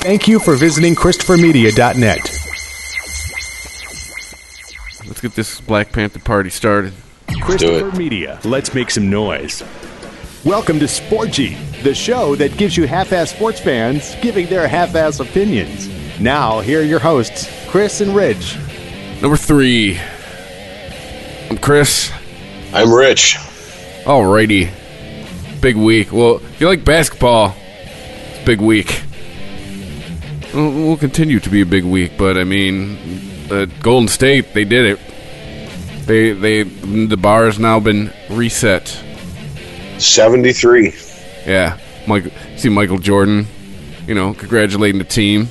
Thank you for visiting ChristopherMedia.net. Let's get this Black Panther party started. Christopher Media. Let's make some noise. Welcome to Sporgy, the show that gives you half-ass sports fans giving their half-ass opinions. Now, here are your hosts, Chris and Rich. Number three. I'm Chris. I'm Rich. Alrighty. Big week. Well, if you like basketball, it's a big week. We'll, we'll continue to be a big week, but I mean, uh, Golden State, they did it. They, they, the bar has now been reset. 73. Yeah, Mike. See Michael Jordan, you know, congratulating the team.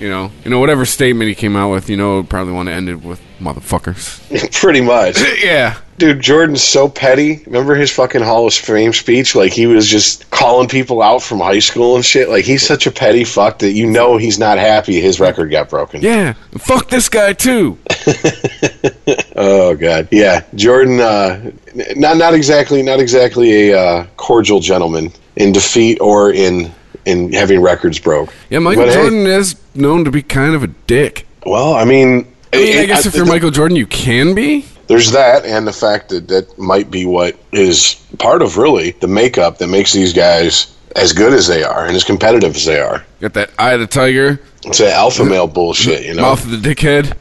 You know, you know whatever statement he came out with, you know, probably want to end it with motherfuckers. Pretty much. yeah, Dude, Jordan's so petty. Remember his fucking Hall of Fame speech? Like, he was just calling people out from high school and shit. Like, he's such a petty fuck that you know he's not happy his record got broken. yeah. Fuck this guy too. Oh, God. Yeah. Jordan, uh, not, not exactly, not exactly a uh, cordial gentleman in defeat or in, in having records broke. Yeah, Michael But, hey, Jordan is known to be kind of a dick. well, I mean, I mean, I guess if you're Michael Jordan, you can be. There's that, and the fact that that might be what is part of really the makeup that makes these guys as good as they are and as competitive as they are. Got that eye of the tiger, It's that alpha male bullshit, you know. mouth of the dickhead.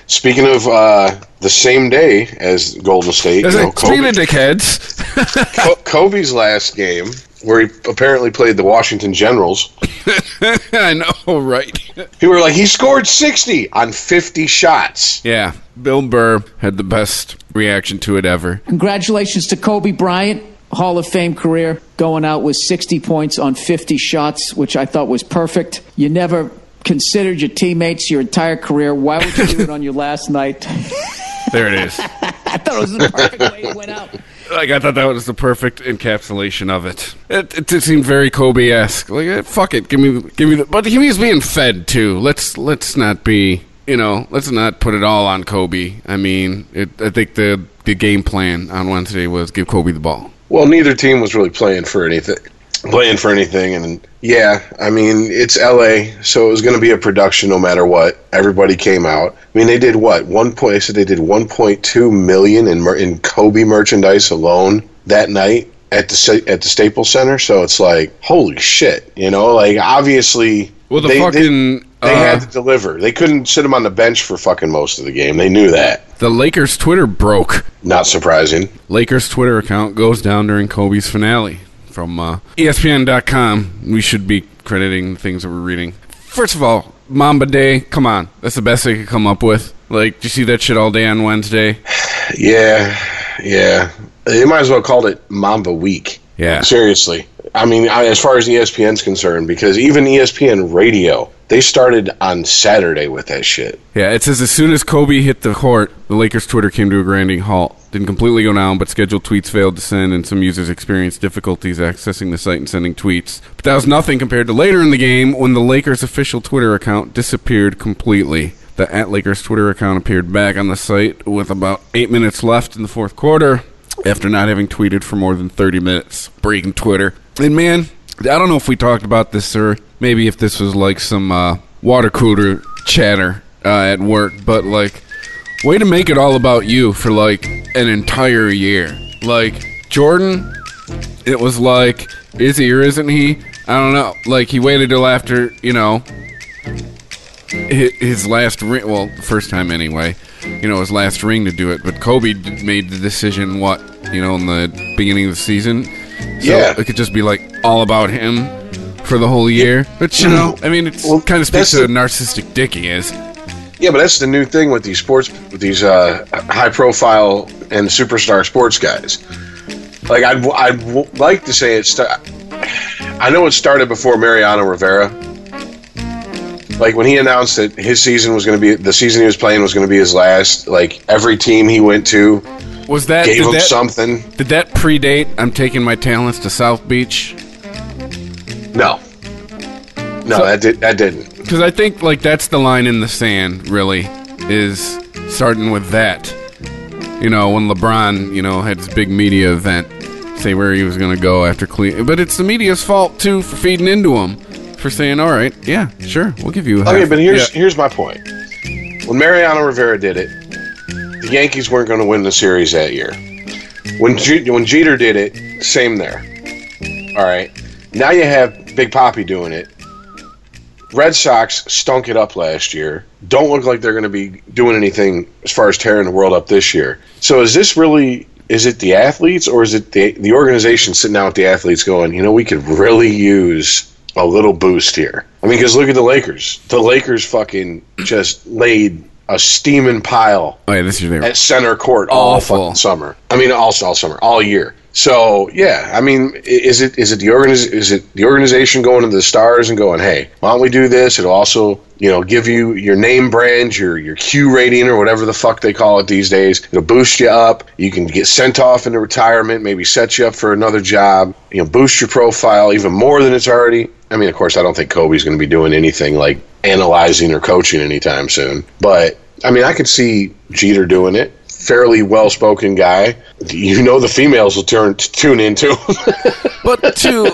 Speaking of uh, the same day as Golden State, you know, speaking Kobe, of dickheads, Co- Kobe's last game, where he apparently played the Washington Generals, I know, right? people were like, he scored 60 on 50 shots. yeah, Bill Burr had the best reaction to it ever. Congratulations to Kobe Bryant, Hall of Fame career, going out with 60 points on 50 shots, which I thought was perfect. You never considered your teammates your entire career. Why would you do it on your last night? There it is. I thought it was the perfect way it went out. Like I thought that was the perfect encapsulation of it. It, it, it seemed very Kobe-esque. Like eh, fuck it, give me, give me the. But he was being fed too. Let's let's not be, you know, let's not put it all on Kobe. I mean, it, I think the the game plan on Wednesday was give Kobe the ball. Well, neither team was really playing for anything. Playing for anything, and yeah, I mean it's L.A., so it was going to be a production no matter what. Everybody came out. I mean, they did what one point? They said they did 1.2 million in mer- in Kobe merchandise alone that night at the at the Staples Center. So it's like holy shit, you know, like obviously. Well, the they, fucking they, they uh, had to deliver. They couldn't sit him on the bench for fucking most of the game. They knew that. the Lakers Twitter broke. Not surprising. Lakers Twitter account goes down during Kobe's finale from uh, ESPN.com. We should be crediting the things that we're reading. First of all, Mamba Day. Come on, that's the best they could come up with. Like, did you see that shit all day on Wednesday? Yeah, yeah. They might as well called it Mamba Week. Yeah. Seriously. I mean, as far as ESPN's concerned, because even ESPN Radio, they started on Saturday with that shit. Yeah, it says as soon as Kobe hit the court, the Lakers Twitter came to a grinding halt. Didn't completely go down, but scheduled tweets failed to send, and some users experienced difficulties accessing the site and sending tweets. But that was nothing compared to later in the game when the Lakers' official Twitter account disappeared completely. The at Lakers Twitter account appeared back on the site with about eight minutes left in the fourth quarter after not having tweeted for more than 30 minutes. Breaking Twitter. And man, I don't know if we talked about this, or maybe if this was like some uh, water cooler chatter uh, at work, but like, way to make it all about you for like an entire year. Like, Jordan, it was like, is he or isn't he? I don't know. Like, he waited till after, you know, his last ring. Well, the first time anyway. You know, his last ring to do it. But Kobe made the decision. What you know, in the beginning of the season. So Yeah. it could just be like all about him for the whole year. But you know, I mean, it Well, kind of speaks to the- the narcissistic dick he is. Yeah, but that's the new thing with these sports, with these uh, high-profile and superstar sports guys. Like, I'd, I'd like to say it's. St- I know it started before Mariano Rivera. Like when he announced that his season was going to be the season he was playing was going to be his last. Like every team he went to Was that gave him that, something. Did that predate? I'm taking my talents to South Beach No, no, So- that did that didn't. because I think like that's the line in the sand. Really, is starting with that. You know, when LeBron, you know, had his big media event say where he was going to go after Cleveland. But it's the media's fault too for feeding into him, for saying, "All right, yeah, sure, we'll give you." Okay, half." but here's Yeah. here's my point. When Mariano Rivera did it, the Yankees weren't going to win the series that year. When when Jeter did it, same there. All right. Now you have Big Papi doing it. Red Sox stunk it up last year. Don't look like they're going to be doing anything as far as tearing the world up this year. So is this really? Is it the athletes or is it the the organization sitting out with the athletes going? You know, we could really use a little boost here. I mean, because look at the Lakers. The Lakers fucking just laid a steaming pile oh yeah, this were at center court all Awful. fucking summer. I mean, all all summer, all year. So yeah, I mean, is it is it the organiz- is it the organization going to the stars and going, hey, why don't we do this? It'll also you know give you your name brand, your your Q rating or whatever the fuck they call it these days. It'll boost you up. You can get sent off into retirement, maybe set you up for another job. You know, boost your profile even more than it's already. I mean, of course, I don't think Kobe's going to be doing anything like analyzing or coaching anytime soon. But I mean, I could see Jeter doing it. Fairly well spoken guy. You know, the females will turn tune into. But to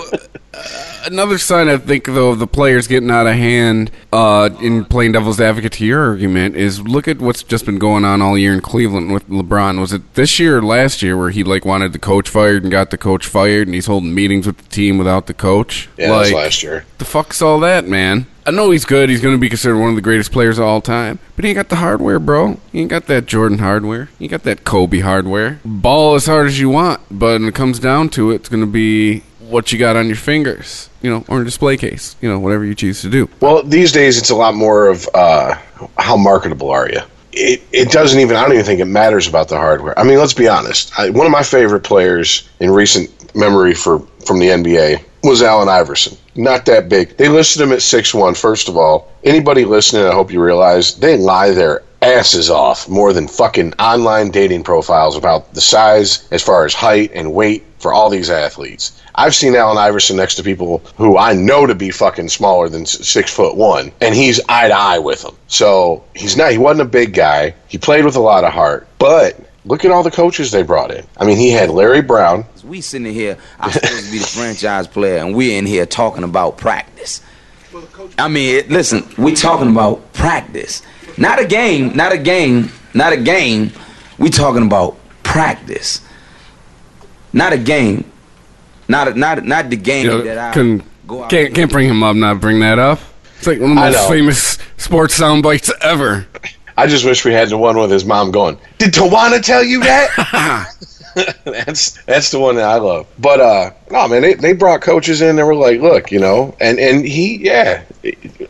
another sign, I think though of the players getting out of hand uh, in playing devil's advocate to your argument is look at what's just been going on all year in Cleveland with LeBron. Was it this year or last year where he like wanted the coach fired and got the coach fired, and he's holding meetings with the team without the coach? yeah, that was last year. the fuck's all that, man? I know he's good. He's going to be considered one of the greatest players of all time. But he ain't got the hardware, bro. He ain't got that Jordan hardware. He ain't got that Kobe hardware. Ball as hard as you want, but when it comes down to it, it's going to be what you got on your fingers, you know, or a display case, you know, whatever you choose to do. Well, these days it's a lot more of uh, how marketable are you. It, it doesn't even. I don't even think it matters about the hardware. I mean, let's be honest. I, one of my favorite players in recent memory for from the NBA was Allen Iverson. Not that big. They listed him at six one. First of all, anybody listening, I hope you realize they lie their asses off more than fucking online dating profiles about the size as far as height and weight for all these athletes. I've seen Allen Iverson next to people who I know to be fucking smaller than six foot one, and he's eye to eye with them. So he's not. He wasn't a big guy. He played with a lot of heart, but. Look at all the coaches they brought in. I mean, he had Larry Brown. We sitting here, I'm supposed to be the franchise player, and we're in here talking about practice. I mean, listen, we talking about practice, not a game, not a game, not a game. We talking about practice, not a game, not a, not not the game You know, that I can, go out. can't, can't bring him up, not bring that up. It's like one of the most famous sports sound bites ever. I just wish we had the one with his mom going, Did Tawana tell you that? that's that's the one that I love. But uh no man, they, they brought coaches in that were like, look, you know, and, and he yeah.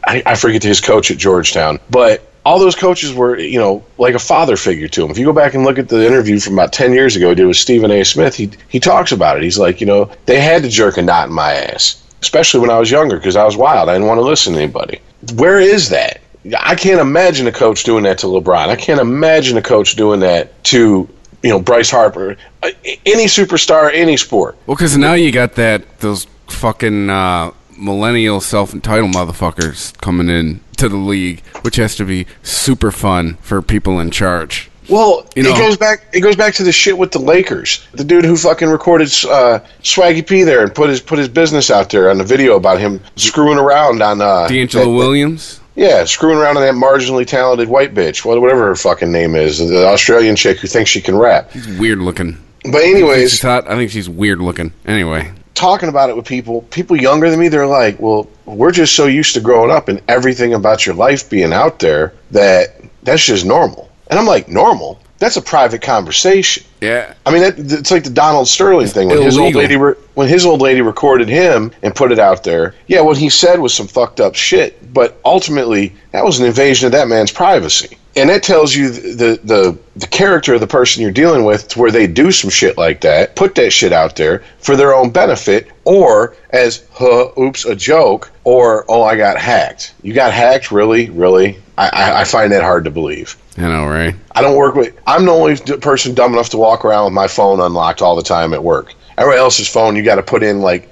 I, I forget his coach at Georgetown. But all those coaches were, you know, like a father figure to him. If you go back and look at the interview from about ten years ago he did with Stephen A. Smith, he he talks about it. He's like, you know, they had to jerk a knot in my ass. Especially when I was younger, because I was wild. I didn't want to listen to anybody. Where is that? I can't imagine a coach doing that to LeBron. I can't imagine a coach doing that to you know Bryce Harper, Uh, any superstar, any sport. Well, because now you got that those fucking uh, millennial self-entitled motherfuckers coming in to the league, which has to be super fun for people in charge. Well, You know- it goes back. It goes back to the shit with the Lakers. The dude who fucking recorded uh, Swaggy P there and put his put his business out there on the video about him screwing around on uh, D'Angelo that- Williams. Yeah, screwing around on that marginally talented white bitch, what- whatever her fucking name is, the Australian chick who thinks she can rap. She's weird looking. But She's anyways, hot. I think she's weird looking. Anyway, talking about it with people, people younger than me, they're like, "Well, we're just so used to growing up and everything about your life being out there that that's just normal." And I'm like, "Normal? That's a private conversation." yeah. I mean, that, it's like the Donald Sterling thing when his old lady re- when his old lady recorded him and put it out there. Yeah, what he said was some fucked up shit, but ultimately that was an invasion of that man's privacy, and that tells you the the the, character of the person you're dealing with, to where they do some shit like that, put that shit out there for their own benefit, or as huh, oops, a joke, or oh, I got hacked. You got hacked, really, really. I, I, I find that hard to believe. I know, right? I don't work with. I'm the only person dumb enough to walk around with my phone unlocked all the time at work. Everybody else's phone, you got to put in like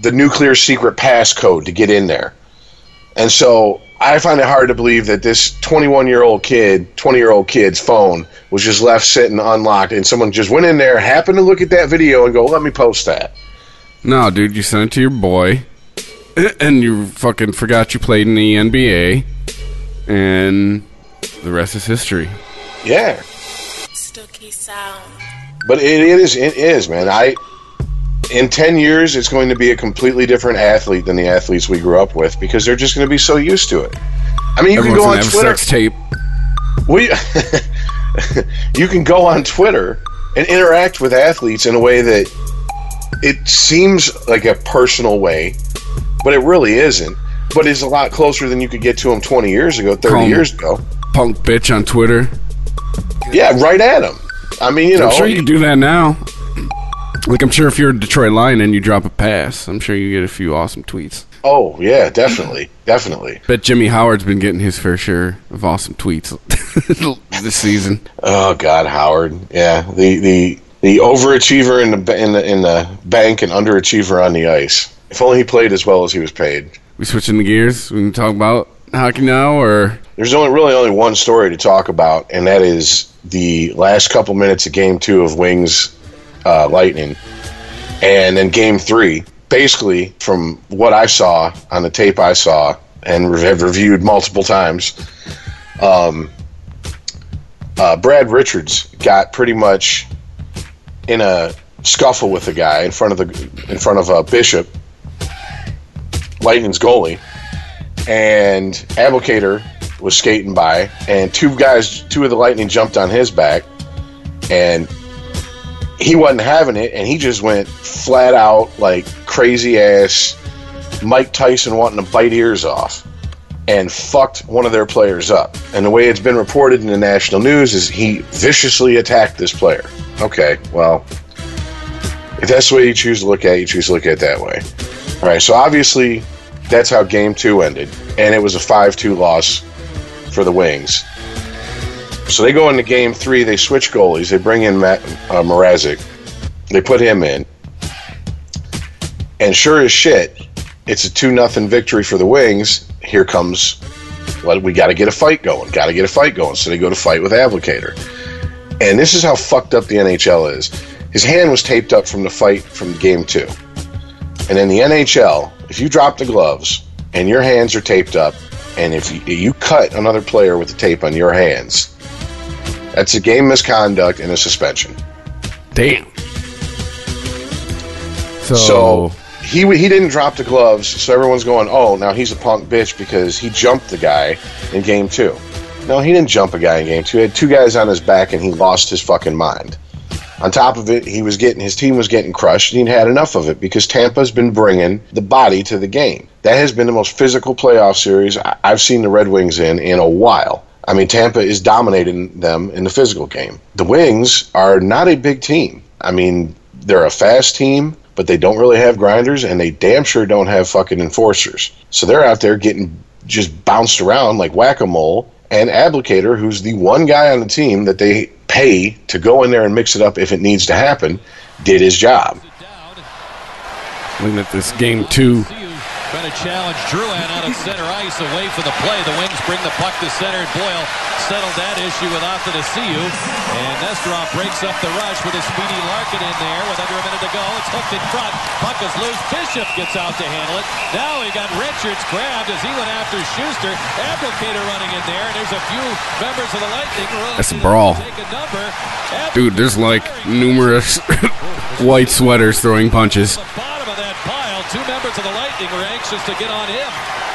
the nuclear secret passcode to get in there. And so I find it hard to believe that this 21 year old kid, 20 year old kid's phone was just left sitting unlocked, and someone just went in there, happened to look at that video, and go, "Let me post that." No, dude, you sent it to your boy, and you fucking forgot you played in the NBA, and the rest is history. Yeah, Stooky sound. but it, it is it is man. I in 10 years, it's going to be a completely different athlete than the athletes we grew up with because they're just going to be so used to it. I mean, you Everyone's can go on Twitter. sex tape. We, you can go on Twitter and interact with athletes in a way that it seems like a personal way, but it really isn't. But it's a lot closer than you could get to them 20 years ago, 30 Call 'em years ago. Punk bitch on Twitter. Yeah, right at them. I mean, you know, I'm sure you can do that now. Like I'm sure if you're a Detroit Lion and you drop a pass, I'm sure you get a few awesome tweets. oh yeah, definitely, definitely. Bet Jimmy Howard's been getting his fair share of awesome tweets this season. Oh God, Howard. Yeah, the the the overachiever in the in the in the bank and underachiever on the ice. If only he played as well as he was paid. We switching the gears. We can talk about hockey now, or There's only really only one story to talk about, and that is the last couple minutes of Game Two of Wings uh, Lightning, and then Game Three. Basically, from what I saw on the tape I saw and have reviewed multiple times, um, uh, Brad Richards got pretty much in a scuffle with the guy in front of the in front of uh, Bishop, Lightning's goalie, and Abdelkader was skating by, and two guys, two of the Lightning jumped on his back, and he wasn't having it, and he just went flat out like crazy ass Mike Tyson wanting to bite ears off, and fucked one of their players up. And the way it's been reported in the national news is he viciously attacked this player. Okay, well, if that's the way you choose to look at it, you choose to look at it that way. All right, so obviously that's how game two ended, and it was a 5 2 loss for the Wings. So they go into game three, they switch goalies, they bring in Matt uh, Mrazek, they put him in, and sure as shit, it's a 2 nothing victory for the Wings. Here comes, well, we got to get a fight going, got to get a fight going. So they go to fight with Abdelkader. And this is how fucked up the NHL is. His hand was taped up from the fight from game two. And in the NHL, if you drop the gloves and your hands are taped up, and if you, you cut another player with the tape on your hands, that's a game misconduct and a suspension. damn. So, So he he didn't drop the gloves, so everyone's going, "Oh, now he's a punk bitch because he jumped the guy in game two. No, he didn't jump a guy in game two. He had two guys on his back, and he lost his fucking mind. On top of it, he was getting his team was getting crushed, and he'd had enough of it because Tampa's been bringing the body to the game. That has been the most physical playoff series I- I've seen the Red Wings in in a while. I mean, Tampa is dominating them in the physical game. The Wings are not a big team. I mean, they're a fast team, but they don't really have grinders, and they damn sure don't have fucking enforcers. So they're out there getting just bounced around like whack a mole. And Abdelkader, who's the one guy on the team that they pay to go in there and mix it up if it needs to happen, did his job. looking at this game two, Trying to challenge Drouin out of center ice away for the play. The Wings bring the puck to center. Boyle settled that issue with Off to see you. And Nesterov breaks up the rush with a speedy Larkin in there with under a minute to go. It's hooked in front. Puck is loose. Bishop gets out to handle it. Now he got Richards grabbed as he went after Sustr. Abdelkader running in there. And there's a few members of the Lightning. That's a brawl. Take a number. dude. There's like numerous white sweaters throwing punches. The bottom of that pile. Two members of the Lightning were anxious to get on him.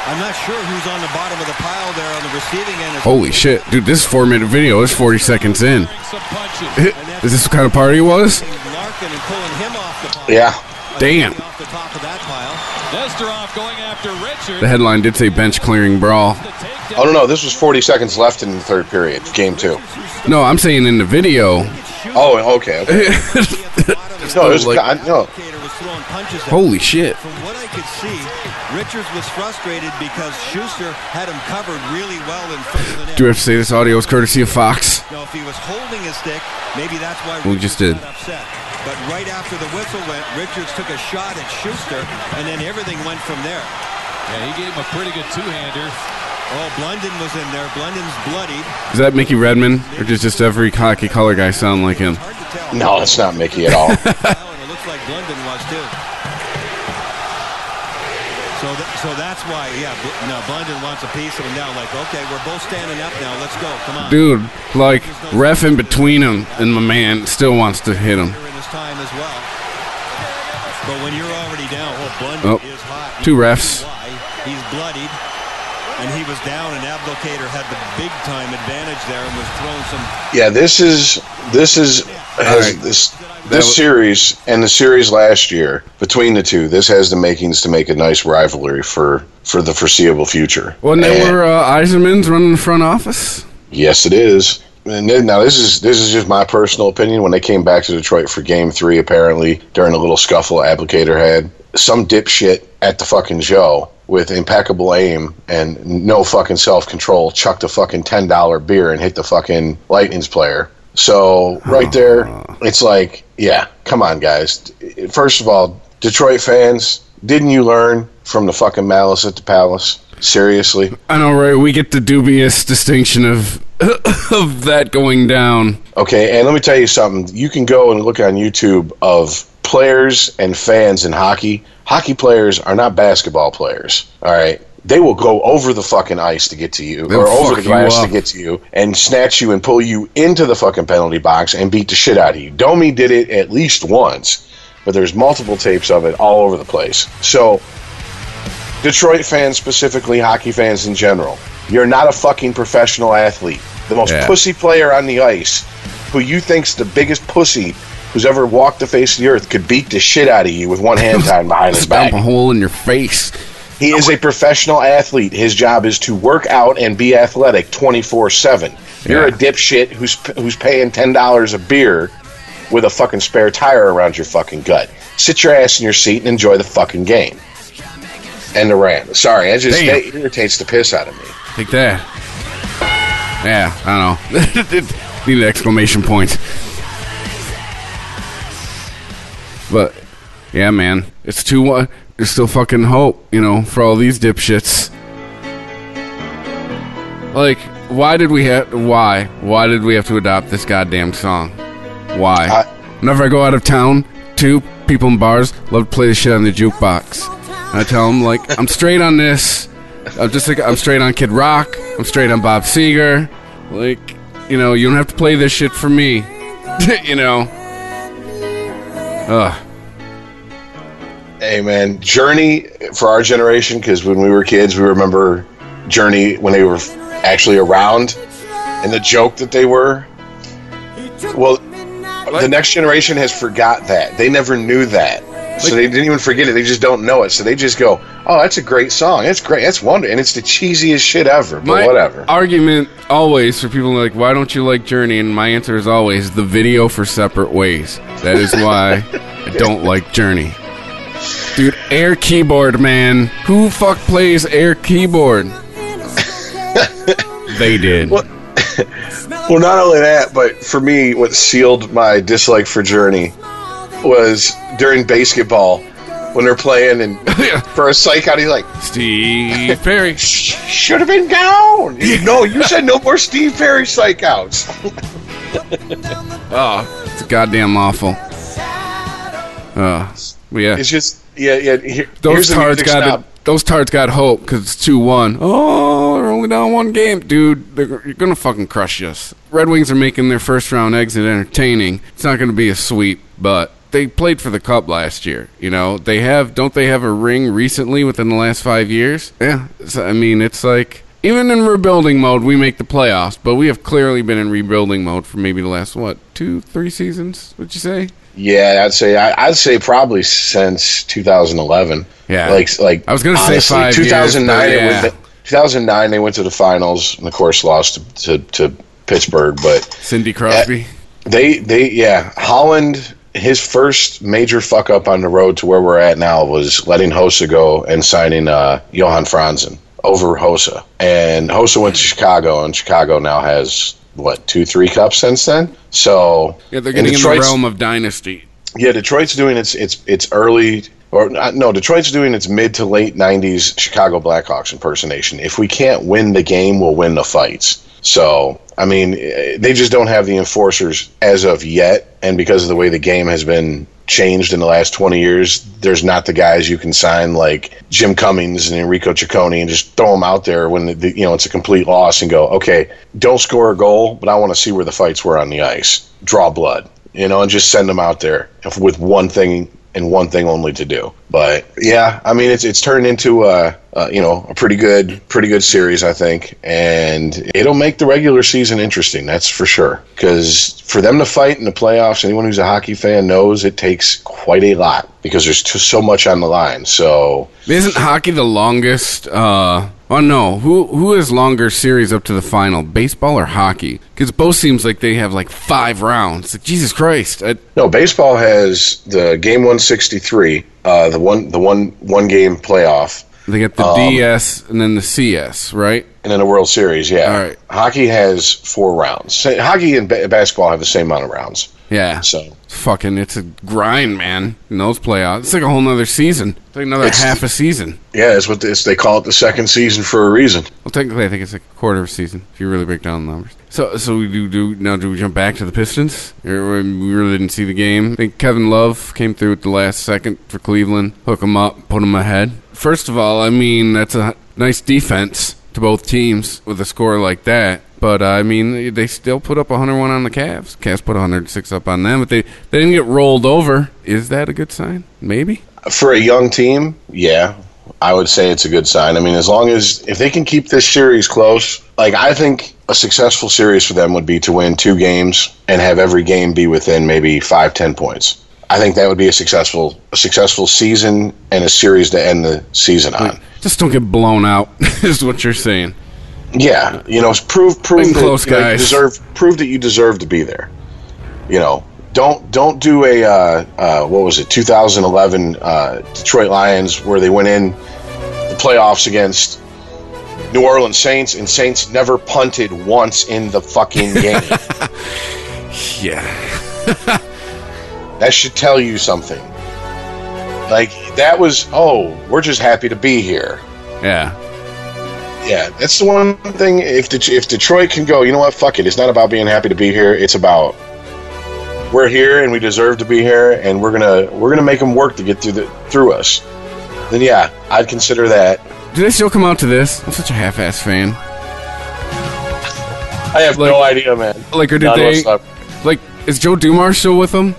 I'm not sure who's on the bottom of the pile there on the receiving end. Holy shit, dude! This four minute video is 40 seconds in. Is this the kind of party it was? Larkin and pulling him off the pile. Yeah. Damn. The top of that pile. Nesterov going after Richard. The headline did say bench clearing brawl. Oh, no, no. This was 40 seconds left in the third period, game two. No, I'm saying in the video. Oh, okay. okay. No, it was, Like- I, no. Abdelkader was throwing punches at Holy shit. From what I could see, Richards was frustrated because Sustr had him covered really well in front of the net. Do we have to say this audio is courtesy of Fox? Now, if he was holding his stick, maybe that's why We Richards just did. upset. But right after the whistle went, Richards took a shot at Sustr, and then everything went from there. Yeah, he gave him a pretty good two-hander. Oh, Blunden was in there. Blunden's bloody. Is that Mickey Redmond, or does just every hockey color guy sound like him? Hard to tell. No, it's not Mickey at all. It looks like Blunden was too. So, th- so that's why, yeah. Bl- no, Blunden wants a piece of him now. Like, okay, we're both standing up now. Let's go. Come on. Dude, like ref in between him and my man still wants to hit him. Here time as well. But when you're already down, oh, Blunden Oh, is hot. Two refs. He's bloodied. And he was down, and Abdelkader had the big time advantage there and was throwing some. yeah, this is this is has right. this this was- series and the series last year between the two. This has the makings to make a nice rivalry for for the foreseeable future. When they And- were uh, Yzerman's running the front office. Yes, it is. And then, now this is this is just my personal opinion. When they came back to Detroit for Game Three, apparently during a little scuffle Abdelkader had some dipshit at the fucking show with impeccable aim and no fucking self control chucked a fucking ten dollar beer and hit the fucking Lightning's player. So right there, it's like, yeah, come on, guys. First of all, Detroit fans, didn't you learn from the fucking malice at the palace? Seriously. I know, right? We get the dubious distinction of of that going down. Okay, and let me tell you something. You can go and look on YouTube of players and fans in hockey. Hockey players are not basketball players. All right. They will go over the fucking ice to get to you, They'll or over the glass to get to you, and snatch you and pull you into the fucking penalty box and beat the shit out of you. Domi did it at least once, but there's multiple tapes of it all over the place. So, Detroit fans specifically, hockey fans in general, you're not a fucking professional athlete. The most Yeah. pussy player on the ice, who you think's the biggest pussy who's ever walked the face of the earth, could beat the shit out of you with one hand tied behind his back. A hole in your face. He is a professional athlete. His job is to work out and be athletic 24 7. You're a Yeah. dipshit who's, who's paying $10 a beer with a fucking spare tire around your fucking gut. Sit your ass in your seat and enjoy the fucking game. And the rant. Sorry, I just that irritates the piss out of me. Take that. Yeah, I don't know. Need an exclamation point. But yeah, man, it's two one. There's still fucking hope, you know, for all these dipshits. Like, why did we have? Why? Why did we have to adopt this goddamn song? Why? I- Whenever I go out of town, two people in bars love to play the shit on the jukebox. And I tell them like, I'm straight on this. I'm just like I'm straight on Kid Rock. I'm straight on Bob Seger. Like, you know, you don't have to play this shit for me. you know. Ugh. Hey man, Journey for our generation because when we were kids, we remember Journey when they were actually around and the joke that they were. Well, the next generation has forgot that. They never knew that. So they didn't even forget it. They just don't know it. So they just go, "Oh, that's a great song. That's great. That's wonderful." And it's the cheesiest shit ever. But My whatever. argument always for people like, why don't you like Journey? And my answer is always the video for separate ways. That is why I don't like Journey. Dude, air keyboard, man. Who fuck plays air keyboard? they did. Well, not only that, but for me, what sealed my dislike for Journey was during basketball when they're playing and for a psych out, he's like, Steve Perry. should have been gone. No, you said no more Steve Perry psych outs. Oh, it's goddamn awful. Uh, yeah. It's just yeah, yeah. Here, Those tards got snob. those tards got hope because it's two one. Oh, they're only down one game, dude. They're, you're gonna fucking crush us. Red Wings are making their first round exit entertaining. It's not gonna be a sweep, but they played for the cup last year. You know they have. Don't they have a ring recently within the last five years? Yeah. So, I mean, it's like. Even in rebuilding mode, we make the playoffs, but we have clearly been in rebuilding mode for maybe the last what two, three seasons? Would you say? Yeah, I'd say I, I'd say probably since 2011. Yeah. like like I was gonna say honestly, five years, 2009. it was the- 2009 they went to the finals and of course lost to, to, to Pittsburgh, but Cindy Crosby. They they yeah, Holland his first major fuck up on the road to where we're at now was letting Hossa go and signing uh, Johan Franzen over Hossa. And Hossa went to Chicago and Chicago now has what, two, three cups since then? So Yeah, they're getting in the realm of dynasty. yeah, Detroit's doing its its its early or uh, no, Detroit's doing its mid to late '90s Chicago Blackhawks impersonation. If we can't win the game, we'll win the fights. So, I mean, eh, they just don't have the enforcers as of yet, and because of the way the game has been changed in the last 20 years, there's not the guys you can sign like Jim Cummins and Enrico Ciccone and just throw them out there when the, you know it's a complete loss and go, okay, don't score a goal, but I want to see where the fights were on the ice, draw blood, you know, and just send them out there. With one thing and one thing only to do. But yeah, I mean, it's it's turned into a, a you know a pretty good pretty good series, I think, and it'll make the regular season interesting. That's for sure. Because for them to fight in the playoffs, anyone who's a hockey fan knows it takes quite a lot because there's so much on the line. So Isn't hockey the longest? Uh, oh no, who who has longer series up to the final, baseball or hockey? Because both seems like they have like five rounds. Like, Jesus Christ! I, no, baseball has the game 163, uh, the one the one one game playoff, they get the Um, DS and then the CS, right? and then the World Series. Yeah, All right. hockey has four rounds. Hockey and ba- basketball have the same amount of rounds. Yeah. So Fucking, it's a grind, man. In those playoffs, it's like a whole nother season. It's like another It's- half a season. yeah, it's what it's, they call it the second season for a reason. Well, technically, I think it's like a quarter of a season if you really break down the numbers. So, so we do do now. Do we jump back to the Pistons? We really didn't see the game. I think Kevin Love came through at the last second for Cleveland, hook him up, put him ahead. First of all, I mean that's a nice defense to both teams with a score like that. But uh, I mean, they still put up 101 on the Cavs. Cavs put 106 up on them, but they they didn't get rolled over. Is that a good sign? Maybe. For a young team, yeah, I would say it's a good sign. I mean, as long as if they can keep this series close, like I think a successful series for them would be to win two games and have every game be within maybe five, ten points. I think that would be a successful a successful season and a series to end the season on. Just don't get blown out. is what you're saying. Yeah, you know, prove prove that close, you know, you deserve prove that you deserve to be there. You know, don't don't do a uh, uh, what was it 2011 uh, Detroit Lions where they went in the playoffs against New Orleans Saints and Saints never punted once in the fucking game. Yeah. that should tell you something. Like that was oh we're just happy to be here. Yeah. Yeah, that's the one thing. If Det- if Detroit can go, you know what? Fuck it. It's not about being happy to be here. It's about we're here and we deserve to be here, and we're gonna we're gonna make them work to get through the through us. Then yeah, I'd consider that. Do they still come out to this? I'm such a half-ass fan. I have Like- no idea, man. Like, or did None they? Like, is Joe Dumars still with them?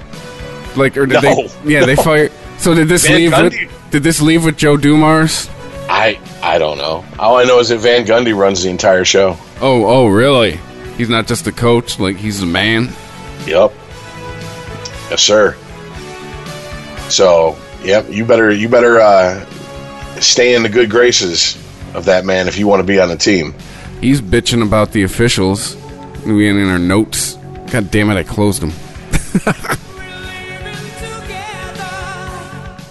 Like, or did No, they? Yeah, they no. fired. So did this Van leave? With, did this leave with Joe Dumars? I I don't know. All I know is that Van Gundy runs the entire show. Oh, oh, really? He's not just a coach. Like, he's a man. Yep. Yes, sir. So, yep, you better you better uh, stay in the good graces of that man if you want to be on the team. He's bitching about the officials. We ain't in our notes. God damn it! I closed them.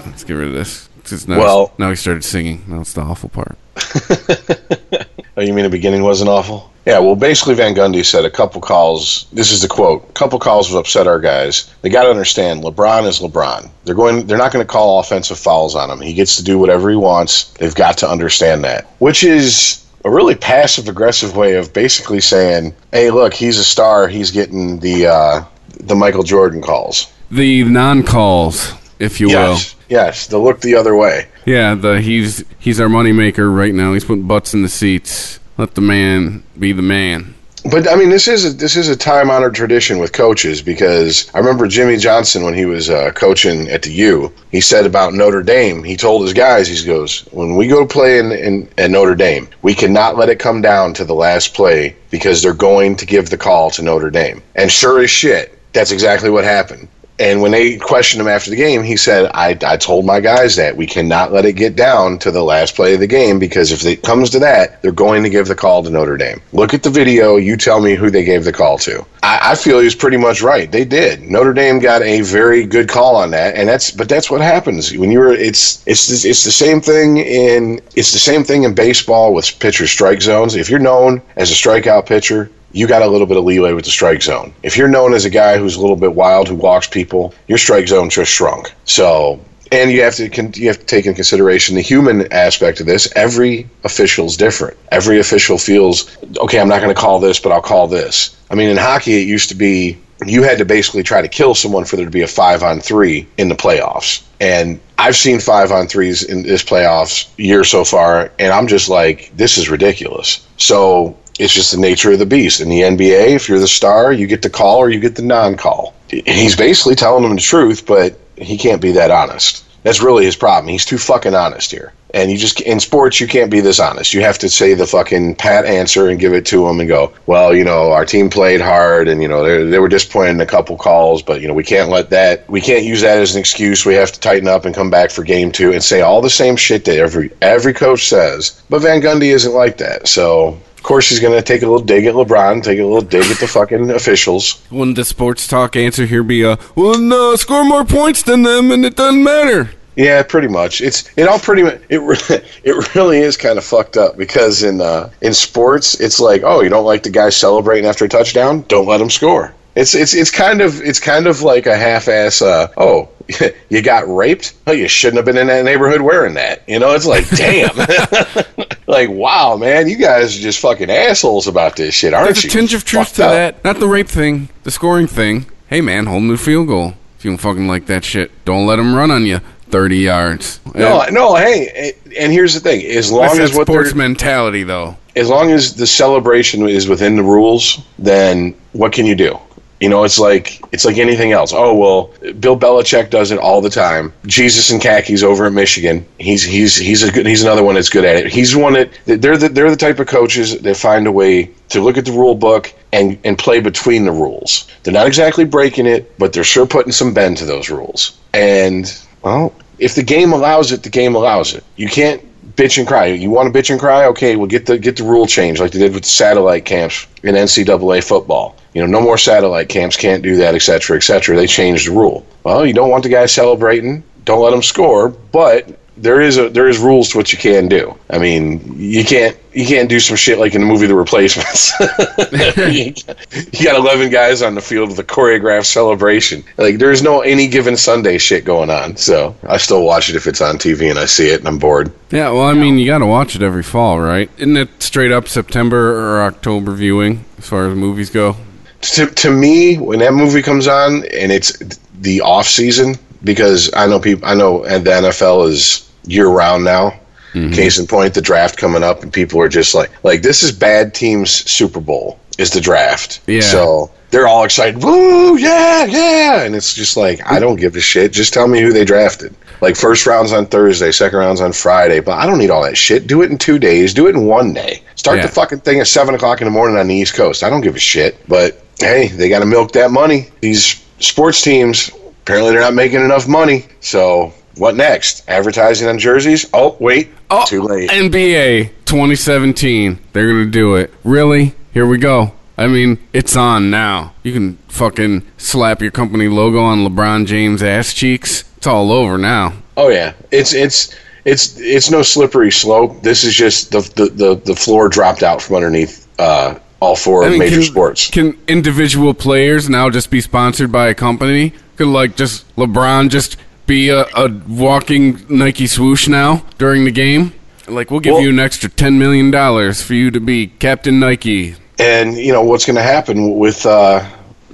Let's get rid of this. 'Cause now Well- now he started singing. It's the awful part. Oh, you mean the beginning wasn't awful? Yeah, well, basically, Van Gundy said a couple calls. This is the quote: "A couple calls would upset our guys. They got to understand, LeBron is LeBron. They're going. They're not going to call offensive fouls on him. He gets to do whatever he wants. They've got to understand that." Which is a really passive aggressive way of basically saying, "Hey, look, he's a star. He's getting the uh, the Michael Jordan calls." The non-calls, if you will. Yes, yes, the look the other way. Yeah, the he's he's our moneymaker right now. He's putting butts in the seats. Let the man be the man. But I mean, this is a, this is a time honored tradition with coaches because I remember Jimmy Johnson when he was uh, coaching at the U. He said about Notre Dame. He told his guys, he goes, "When we go play in, in at Notre Dame, we cannot let it come down to the last play because they're going to give the call to Notre Dame." And sure as shit, that's exactly what happened. And when they questioned him after the game, he said, I, I told my guys that we cannot let it get down to the last play of the game because if it comes to that, they're going to give the call to Notre Dame. Look at the video. You tell me who they gave the call to. I, I feel he was pretty much right. They did. Notre Dame got a very good call on that, and that's but that's what happens when you're. It's it's it's the same thing in it's the same thing in baseball with pitcher strike zones. If you're known as a strikeout pitcher, you got a little bit of leeway with the strike zone. If you're known as a guy who's a little bit wild, who walks people, your strike zone just shrunk. So and you have to you have to take in consideration the human aspect of this. Every official's different. Every official feels okay. I'm not going to call this, but I'll call this. I mean, in hockey, it used to be you had to basically try to kill someone for there to be a five on three in the playoffs. And I've seen five on threes in this playoffs year so far, and I'm just like, this is ridiculous. So it's just the nature of the beast. In the NBA, if you're the star, you get the call or you get the non call. He's basically telling them the truth, but he can't be that honest. That's really his problem. He's too fucking honest here. And you just in sports, you can't be this honest. You have to say the fucking pat answer and give it to him and go, well, you know, our team played hard and you know they, they were disappointed in a couple calls, but you know we can't let that we can't use that as an excuse. We have to tighten up and come back for game two and say all the same shit that every every coach says. But Van Gundy isn't like that. So course, he's going to take a little dig at LeBron, take a little dig at the fucking officials. Wouldn't the sports talk answer here be, uh, well, no, score more points than them and it doesn't matter? Yeah, pretty much. It's it all pretty much it. re- It really is kind of fucked up because in uh, in sports, it's like, oh, you don't like the guy celebrating after a touchdown? Don't let him score. It's it's it's kind of it's kind of like a half-ass. Uh, oh, you got raped? Oh, you shouldn't have been in that neighborhood wearing that. You know, it's like, damn. like, wow, man, you guys are just fucking assholes about this shit, aren't There's you? There's a tinge of truth to up. that. Not the rape thing, the scoring thing. Hey, man, hold new field goal. If you don't fucking like that shit, don't let them run on you 30 yards. No, no, hey, and here's the thing: as long That's as what sports mentality, though. as long as the celebration is within the rules, then what can you do? You know, it's like it's like anything else. Oh well, Bill Belichick does it all the time. Jesus and khakis over at Michigan. He's he's he's a good, he's another one that's good at it. He's one that they're the they're the type of coaches that find a way to look at the rule book and and play between the rules. They're not exactly breaking it, but they're sure putting some bend to those rules. And well, if the game allows it, the game allows it. You can't bitch and cry. You want to bitch and cry? Okay, well get the get the rule change like they did with the satellite camps in NCAA football. You know, no more satellite camps, can't do that, et cetera, et cetera. They changed the rule. Well, you don't want the guy celebrating. Don't let him score, but there is a there is rules to what you can do. I mean, you can't you can't do some shit like in the movie The Replacements. you, got eleven guys on the field with a choreographed celebration. Like there's no any given Sunday shit going on. So I still watch it if it's on TV and I see it and I'm bored. Yeah, well, I mean, you got to watch it every fall, right? Isn't it straight up September or October viewing as far as movies go? To, to me when that movie comes on and it's the off season because I know people I know and the NFL is year round now. Mm-hmm. Case in point, the draft coming up and people are just like like this is bad teams Super Bowl is the draft. Yeah. So they're all excited. Woo, yeah, yeah. And it's just like I don't give a shit. Just tell me who they drafted. Like first rounds on Thursday, second rounds on Friday, but I don't need all that shit. Do it in two days. Do it in one day. Start Yeah. the fucking thing at seven o'clock in the morning on the East Coast. I don't give a shit. But hey, they got to milk that money. These sports teams apparently they're not making enough money. So what next? Advertising on jerseys? Oh wait, Oh, too late. NBA 2017. They're going to do it. Really? Here we go. I mean, it's on now. You can fucking slap your company logo on LeBron James' ass cheeks. It's all over now. Oh yeah, it's it's it's it's no slippery slope. This is just the the the, the floor dropped out from underneath uh, all four I mean, major can, sports. Can individual players now just be sponsored by a company? Could like just LeBron just be a, a walking Nike swoosh now during the game? Like we'll give Well- you an extra ten million dollars for you to be Captain Nike. and you know what's going to happen with uh,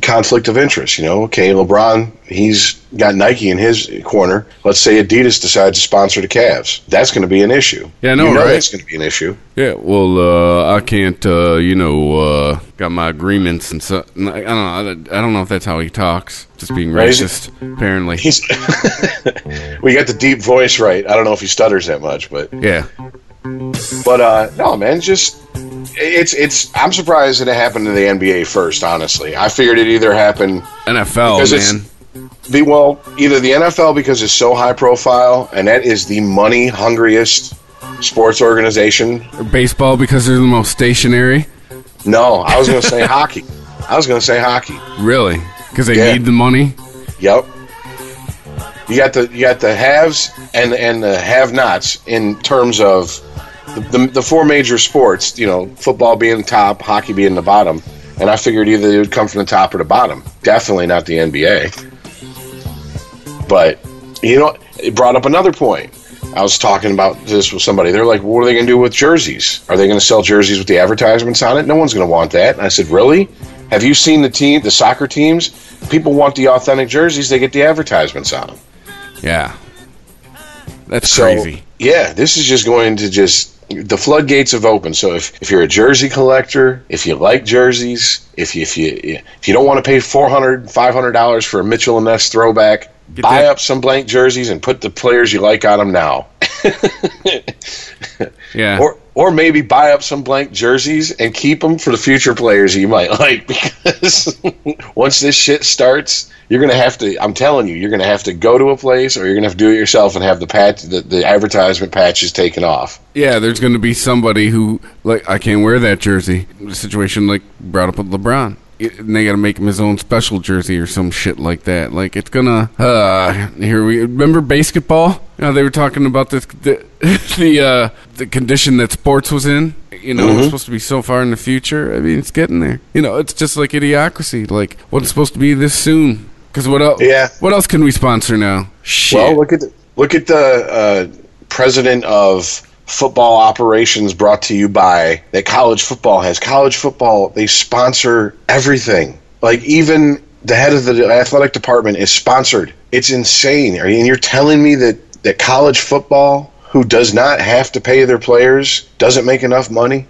conflict of interest. You know, okay, LeBron, he's got Nike in his corner. Let's say Adidas decides to sponsor the Cavs. That's going to be an issue. Yeah, I know, you know right? That's going to be an issue. Yeah, well, uh, I can't, uh, you know, uh, got my agreements and so. I don't know. I don't know if that's how he talks. Just being Right. racist, apparently. He's we got the deep voice right. I don't know if he stutters that much, but Yeah. But uh, no, man, just it's it's. I'm surprised that it happened to the NBA first. Honestly, I figured it either happened NFL, Because it's- man. the well either the NFL because it's so high profile and that is the money hungriest sports organization. Or baseball because they're the most stationary. No, I was going to say hockey. I was going to say hockey. Really? Because they Yeah. need the money? Yep. You got the you got the haves and and the have-nots in terms of the, the, the four major sports. You know, football being the top, hockey being the bottom, and I figured either it would come from the top or the bottom. Definitely not the NBA. But You know, it brought up another point. I was talking about this with somebody. They're like, "What are they going to do with jerseys? Are they going to sell jerseys with the advertisements on it? No one's going to want that." And I said, "Really? Have you seen the team, the soccer teams? People want the authentic jerseys. They get the advertisements on them. Yeah. That's So, crazy. Yeah, this is just going to just the floodgates have opened. So if, if you're a jersey collector, if you like jerseys, if you if you if you don't want to pay 400 500 dollars for a Mitchell and Ness throwback, Get buy that- up some blank jerseys and put the players you like on them now. Yeah. Or or maybe buy up some blank jerseys and keep them for the future players you might like because once this shit starts, you're gonna have to. I'm telling you, you're gonna have to go to a place or you're gonna have to do it yourself and have the patch, the, the advertisement patches taken off. Yeah, there's going to be somebody who like I can't wear that jersey. The situation like brought up with LeBron. It- And they got to make him his own special jersey or some shit like that. Like it's gonna. Uh, here we remember basketball. You know, they were talking about this the the, uh, the condition that sports was in. You know, Mm-hmm. it's supposed to be so far in the future. I mean, it's getting there. You know, it's just like idiocracy. Like what's supposed to be this soon? Because what else? Yeah. What else can we sponsor now? Shit. Well, look at the, look at the uh, president of football operations brought to you by that college football has. College football they sponsor everything. Like even the head of the athletic department is sponsored. It's insane. Are you- And you're telling me that that college football, who does not have to pay their players, doesn't make enough money?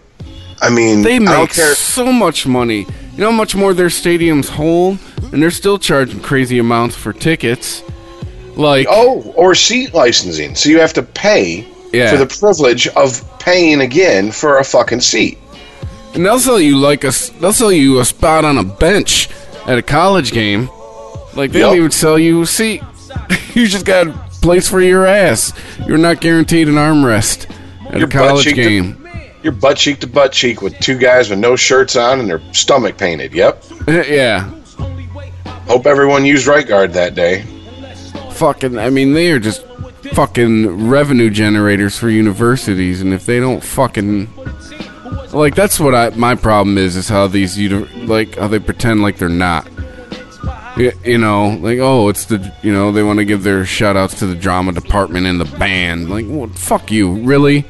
I mean, They I don't make so much money. You know how much more their stadiums hold, and they're still charging crazy amounts for tickets. Like, Oh, or seat licensing. So you have to pay Yeah. for the privilege of paying again for a fucking seat. and they'll sell you like a, they'll sell you a spot on a bench at a college game. Like they don't even sell you a seat. you just got a place for your ass. You're not guaranteed an armrest at a college cheek to- game. You're butt cheek to butt cheek with two guys with no shirts on and their stomach painted. Yep. yeah, Hope everyone used right guard that day. fucking. I mean, they are just fucking revenue generators for universities, and if they don't fucking like, that's what I my problem is is how these uni- like how they pretend like they're not. You know, like oh, it's the you know they want to give their shout outs to the drama department and the band. Like, well, fuck you, really?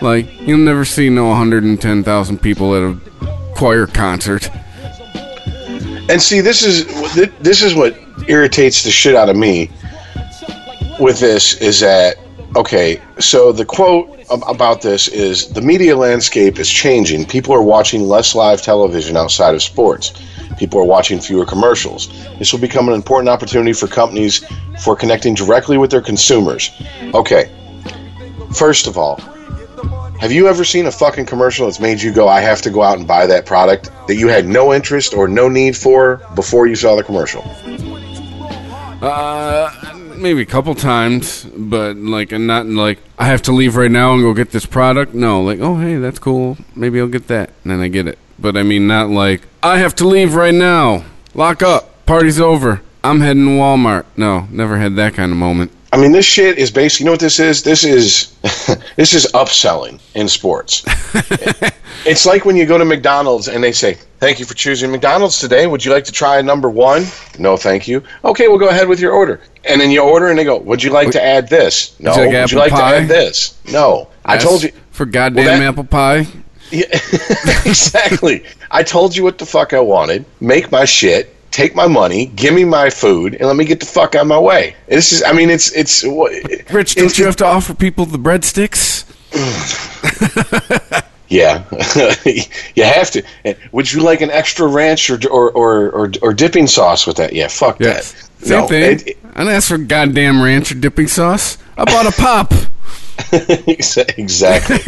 Like, you'll never see no 110,000 people at a choir concert. And see, this is this is what irritates the shit out of me with this is that okay. So the quote about this is the media landscape is changing. People are watching less live television outside of sports. People are watching fewer commercials. This will become an important opportunity for companies for connecting directly with their consumers. Okay. First of all, have you ever seen a fucking commercial that's made you go, I have to go out and buy that product that you had no interest or no need for before you saw the commercial? Uh, maybe a couple times, but like, and not like I have to leave right now and go get this product. No, like, oh hey, that's cool. Maybe I'll get that, and then I get it. But I mean, not like I have to leave right now. Lock up. Party's over. I'm heading to Walmart. No, never had that kind of moment. I mean, this shit is based. You know what this is? This is this is upselling in sports. it's like when you go to McDonald's and they say, "Thank you for choosing McDonald's today. Would you like to try number one?" No, thank you. Okay, we'll go ahead with your order. And then you order, and they go, "Would you like to add this?" No. you like Would you like to add this? No. I told you. for goddamn Well, that- apple pie. Yeah, exactly. I told you what the fuck I wanted. Make my shit. Take my money. Give me my food, and let me get the fuck on my way. This is. I mean, it's it's. Rich, it's don't you have to offer people the breadsticks? Yeah, you have to. Would you like an extra ranch or or, or, or, or dipping sauce with that? Yeah, fuck Yes. that. Same No, thing. it- it- I didn't ask for goddamn ranch or dipping sauce. I bought a pop. exactly.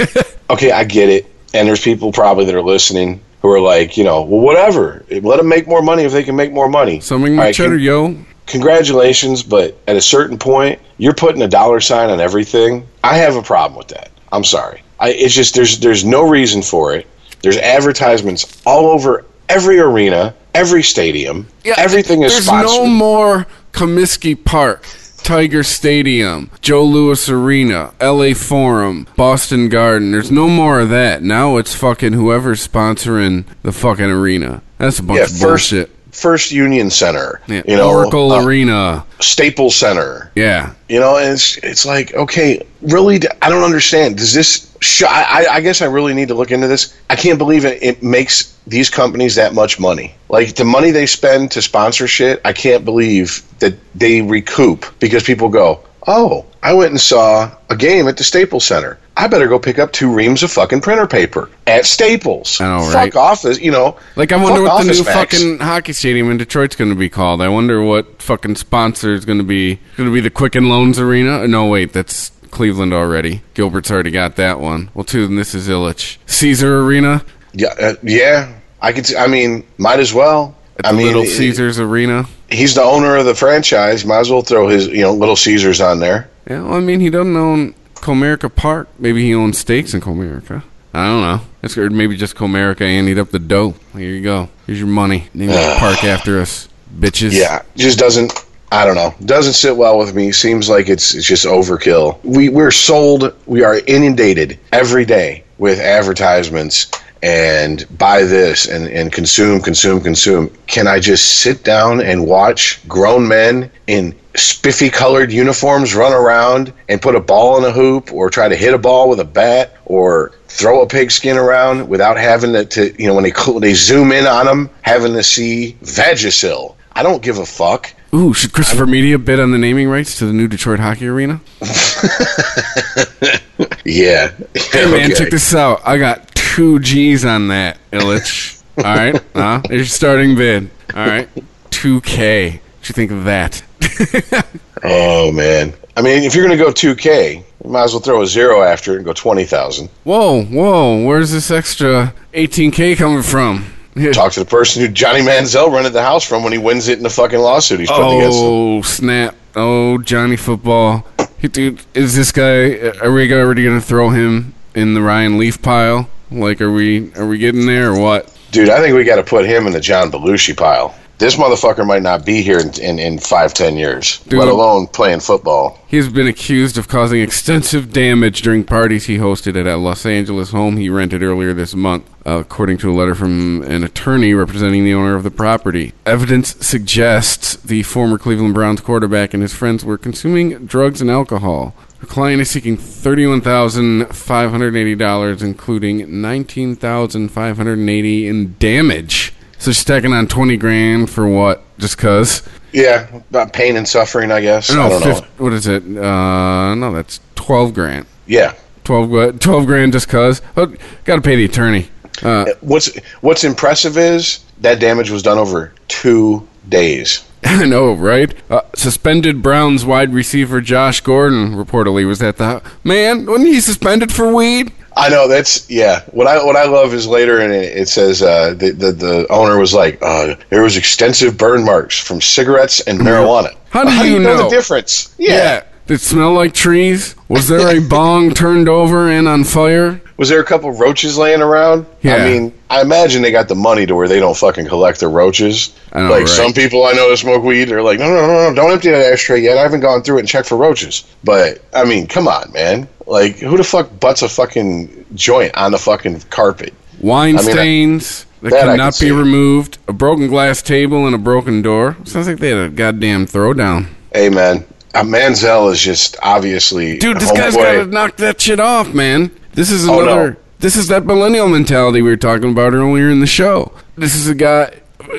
okay, I get it. And there's people probably that are listening who are like, you know, well, whatever. Let them make more money if they can make more money. So make All my right, cheddar, can- yo. congratulations, but at a certain point, you're putting a dollar sign on everything. I have a problem with that. I'm sorry. I, it's just there's there's no reason for it. There's advertisements all over every arena, every stadium. Yeah, everything is There's sponsored. no more Comiskey Park, Tiger Stadium, Joe Louis Arena, LA Forum, Boston Garden. There's no more of that. Now it's fucking whoever's sponsoring the fucking arena. That's a bunch yeah, of first bullshit. First Union Center, Yeah. you know, Oracle uh, Arena. Staples Center. Yeah. You know, and it's it's like okay, really, I don't understand. Does this? I, I guess I really need to look into this. I can't believe it. It makes these companies that much money. Like the money they spend to sponsor shit, I can't believe that they recoup because people go, oh, I went and saw a game at the Staples Center. I better go pick up two reams of fucking printer paper at Staples. I know, Fuck right? office, you know. Like I wonder what the new Max. fucking hockey stadium in Detroit's going to be called. I wonder what fucking sponsor is going to be. Going to be the Quicken Loans Arena? No, wait, that's Cleveland already. Gilbert's already got that one. Well, too, and this is Ilitch. Caesar Arena Yeah, uh, yeah. I could. I mean, might as well. I mean, Little it- Caesars Arena. he's the owner of the franchise. Might as well throw his, you know, Little Caesars on there. Yeah, well, I mean, he doesn't own Comerica Park. Maybe he owns stakes in Comerica. I don't know. It's maybe just Comerica anteed up the dough. Here you go. Here's your money. Name that park after us, bitches. Yeah, just doesn't. I don't know. Doesn't sit well with me. Seems like it's it's just overkill. We we're sold. We are inundated every day with advertisements and buy this and and consume consume consume. Can I just sit down and watch grown men in spiffy colored uniforms run around and put a ball in a hoop or try to hit a ball with a bat or throw a pigskin around without having to, to you know when they cl- they zoom in on them having to see Vagisil. I don't give a fuck. Ooh, should Christopher Media bid on the naming rights to the new Detroit Hockey Arena? Yeah. Hey man, check this out. I got two G's on that, Ilitch. All right, uh, there's your starting bid. All right, two K. What you think of that? Oh man. I mean, if you're gonna go 2K, you might as well throw a zero after it and go 20,000. Whoa, whoa, where's this extra 18K coming from? Talk to the person who Johnny Manziel rented the house from when he wins it in the fucking lawsuit he's putting against him. Oh snap! Oh Johnny Football, Hey, dude, is this guy? Are we already gonna throw him in the Ryan Leaf pile? Like, are we are we getting there or what? Dude, I think we got to put him in the John Belushi pile. This motherfucker might not be here in, in, in five, ten years, Dude. let alone playing football. He's been accused of causing extensive damage during parties he hosted at a Los Angeles home he rented earlier this month, uh, according to a letter from an attorney representing the owner of the property. Evidence suggests the former Cleveland Browns quarterback and his friends were consuming drugs and alcohol. The client is seeking thirty-one thousand five hundred eighty dollars, including nineteen thousand five hundred eighty in damage. So she's stacking on twenty grand for what? Just cause? Yeah, about pain and suffering, I guess. I don't know. what is it? Uh, no, that's twelve grand. Yeah. 12, gra- 12 grand just cause. Oh, Got to pay the attorney. Uh, What's What's impressive is that damage was done over two days. I know, right? Uh, suspended Browns wide receiver Josh Gordon reportedly was at the man. Wasn't he suspended for weed? I know that's yeah. What I what I love is later in it it says uh, the, the the owner was like uh, there was extensive burn marks from cigarettes and marijuana. How do you know? know? the difference? Yeah. Did it smell like trees? Was there a bong turned over and on fire? Was there a couple roaches laying around? Yeah. I mean, I imagine they got the money to where they don't fucking collect the roaches. I know, like right? some people I know that smoke weed, they're like, no, no, no, no, don't empty that ashtray yet. I haven't gone through it and checked for roaches. But I mean, come on, man. Like, who the fuck butts a fucking joint on the fucking carpet? Wine I mean, I- stains that, that cannot can be removed, a broken glass table, and a broken door. Sounds like they had a goddamn throwdown. Hey, man. Manziel is just obviously Dude, this guy's got to knock that shit off, man. This is Oh, another. no. This is that millennial mentality we were talking about earlier in the show. This is a guy.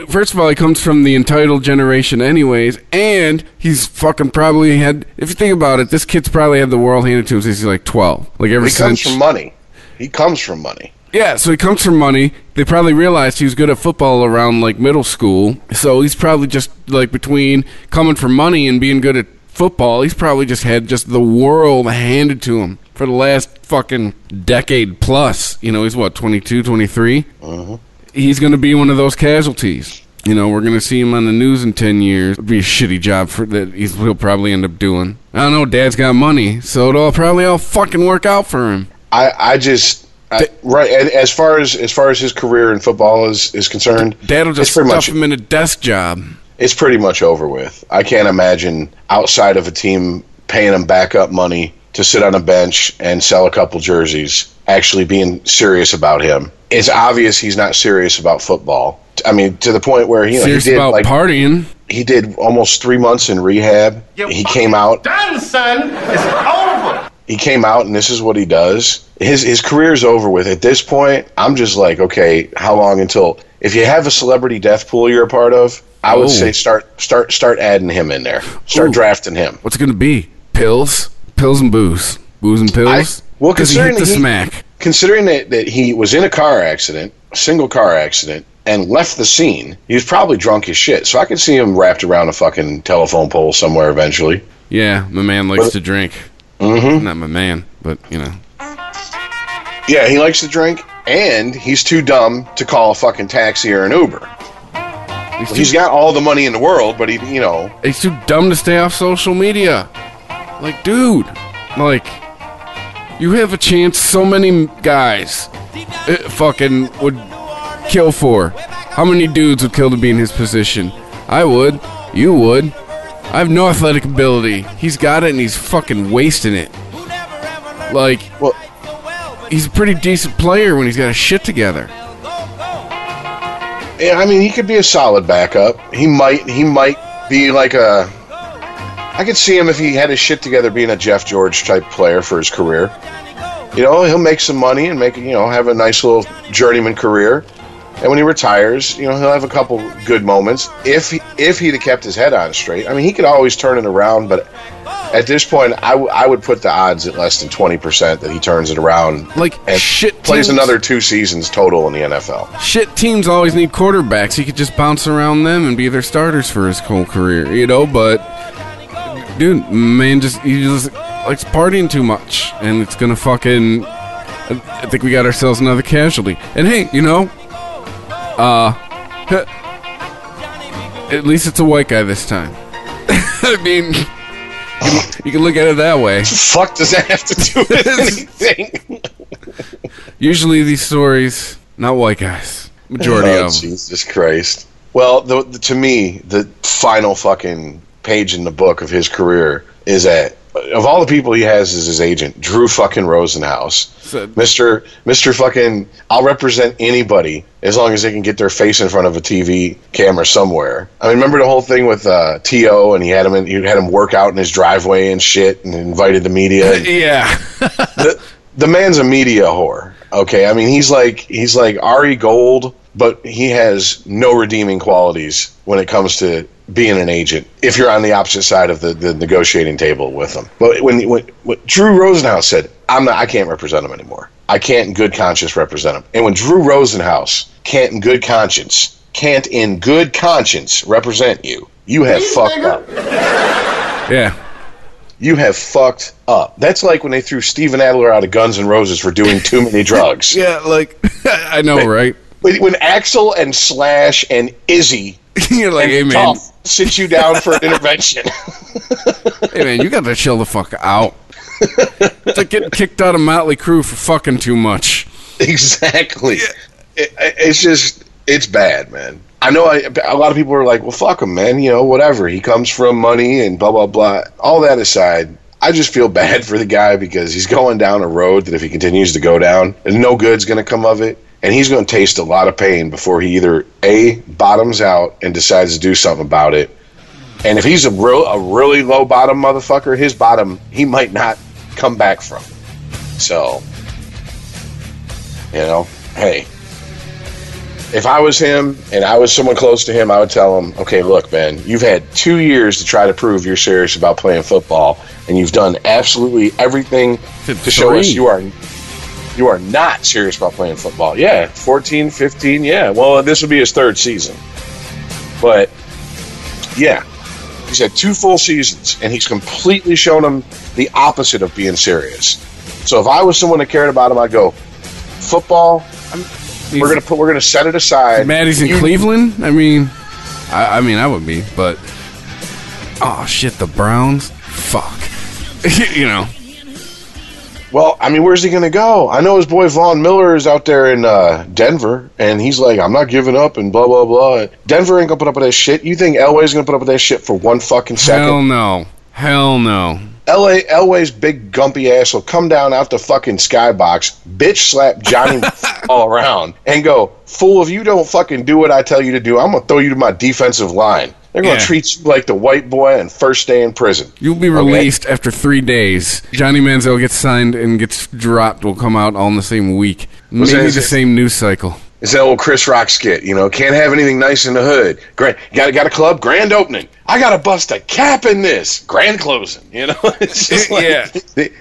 First of all, he comes from the entitled generation, anyways, and he's fucking probably had. If you think about it, this kid's probably had the world handed to him since he's like twelve. Like ever He comes since. from money. He comes from money. Yeah, so he comes from money. They probably realized he was good at football around like middle school. So he's probably just like between coming from money and being good at football, he's probably just had just the world handed to him for the last fucking decade plus. You know, he's what, 22, 23? Mm-hmm. He's going to be one of those casualties. You know, we're going to see him on the news in 10 years. It'd be a shitty job for that he's, he'll probably end up doing. I don't know, dad's got money, so it'll probably all fucking work out for him. I, I just I, right and as far as as far as his career in football is is concerned, Dad'll just stuff much him in a desk job. it's pretty much over with. I can't imagine outside of a team paying him backup money to sit on a bench and sell a couple jerseys actually being serious about him. It's obvious he's not serious about football. I mean, to the point where you know, he did about like partying. he did almost three months in rehab. He came out. Done, son. It's over. He came out, and this is what he does. His his career's over with. At this point, I'm just like, okay, how long until? If you have a celebrity death pool you're a part of, I would Oh. say start start start adding him in there. Start Ooh. drafting him. What's it going to be? Pills? Pills and booze. Booze and pills? I- well, Because he hit considering the he- smack. Considering that, that he was in a car accident, a single car accident, and left the scene, he was probably drunk as shit. So I could see him wrapped around a fucking telephone pole somewhere eventually. Yeah, my man likes But- to drink. Mm-hmm. Not my man, but, you know. Yeah, he likes to drink, and he's too dumb to call a fucking taxi or an Uber. He's, He's too, got all the money in the world, but he, you know, he's too dumb to stay off social media. Like, dude. Like, you have a chance so many guys uh, fucking would kill for. How many dudes would kill to be in his position? I would. You would. I have no athletic ability. He's got it and he's fucking wasting it. Like, well, he's a pretty decent player when he's got his shit together. yeah, I mean, he could be a solid backup. He might, he might be like a. I could see him if he had his shit together, being a Jeff George type player for his career. You know, he'll make some money and make, you know, have a nice little journeyman career. And when he retires, you know, he'll have a couple good moments if he, if he'd have kept his head on straight. I mean, he could always turn it around, but at this point, I, w- I would put the odds at less than twenty percent that he turns it around. Like, and shit plays another two seasons total in the NFL. Shit teams always need quarterbacks. He could just bounce around them and be their starters for his whole career, you know. But dude, man, just he just likes partying too much, and it's gonna fucking. I think we got ourselves another casualty. And hey, you know, uh, at least it's a white guy this time. I mean, you can, you can look at it that way. Fuck does that have to do with anything? Usually, these stories, not white guys. Majority Oh, of them. Jesus Christ. Well, the, the, to me, the final fucking page in the book of his career is that of all the people he has as his agent, Drew fucking Rosenhaus, Mister Mister fucking, I'll represent anybody as long as they can get their face in front of a TV camera somewhere. I mean, remember the whole thing with uh, T.O., and he had him in, he had him work out in his driveway and shit, and invited the media. And Yeah. the, the man's a media whore. Okay, I mean he's like he's like Ari Gold, but he has no redeeming qualities when it comes to being an agent. If you're on the opposite side of the, the negotiating table with them. but when, when when Drew Rosenhaus said, "I'm not, I can't represent him anymore. I can't in good conscience represent him," and when Drew Rosenhaus can't in good conscience can't in good conscience represent you, you have fucked up. Yeah. You have fucked up. That's like when they threw Steven Adler out of Guns N' Roses for doing too many drugs. Yeah, like I know, right? When, when Axl and Slash and Izzy You're like, hey man, Tough sit you down for an intervention. hey man, you got to chill the fuck out. It's like getting kicked out of Motley Crue for fucking too much. exactly. It, it's just, it's bad, man. I know I, a lot of people are like, well, fuck him, man. You know, whatever. He comes from money and blah, blah, blah. All that aside, I just feel bad for the guy because he's going down a road that if he continues to go down, no good's going to come of it. And he's going to taste a lot of pain before he either A, bottoms out and decides to do something about it. And if he's a real, a really low bottom motherfucker, his bottom he might not come back from. So, you know, hey, if I was him and I was someone close to him, I would tell him, okay, look, man, you've had two years to try to prove you're serious about playing football, and you've done absolutely everything to show us you are you are not serious about playing football. Yeah, 14, 15, yeah. Well, this would be his third season. But, yeah, he's had two full seasons, and he's completely shown him the opposite of being serious. So if I was someone that cared about him, I'd go, football, we're gonna put, we're gonna set it aside. Maddie's in You- Cleveland. I mean, I, I mean, I would be, but oh shit, the Browns. Fuck. you know. Well, I mean, where's he going to go? I know his boy Von Miller is out there in uh, Denver, and he's like, I'm not giving up, and blah, blah, blah. Denver ain't going to put up with that shit. You think Elway's going to put up with that shit for one fucking second? Hell no. Hell no. LA Elway's big gumpy ass will come down out the fucking skybox, bitch slap Johnny all around, and go, "Fool! If you don't fucking do what I tell you to do, I'm gonna throw you to my defensive line. They're gonna Yeah. treat you like the white boy and first day in prison." You'll be released after three days. Johnny Manziel gets signed and gets dropped. Will come out all in the same week. Maybe the same news cycle. It's that old Chris Rock skit, you know. Can't have anything nice in the hood. Grand, got got a club, grand opening. I got to bust a cap in this grand closing. You know, like, Yeah.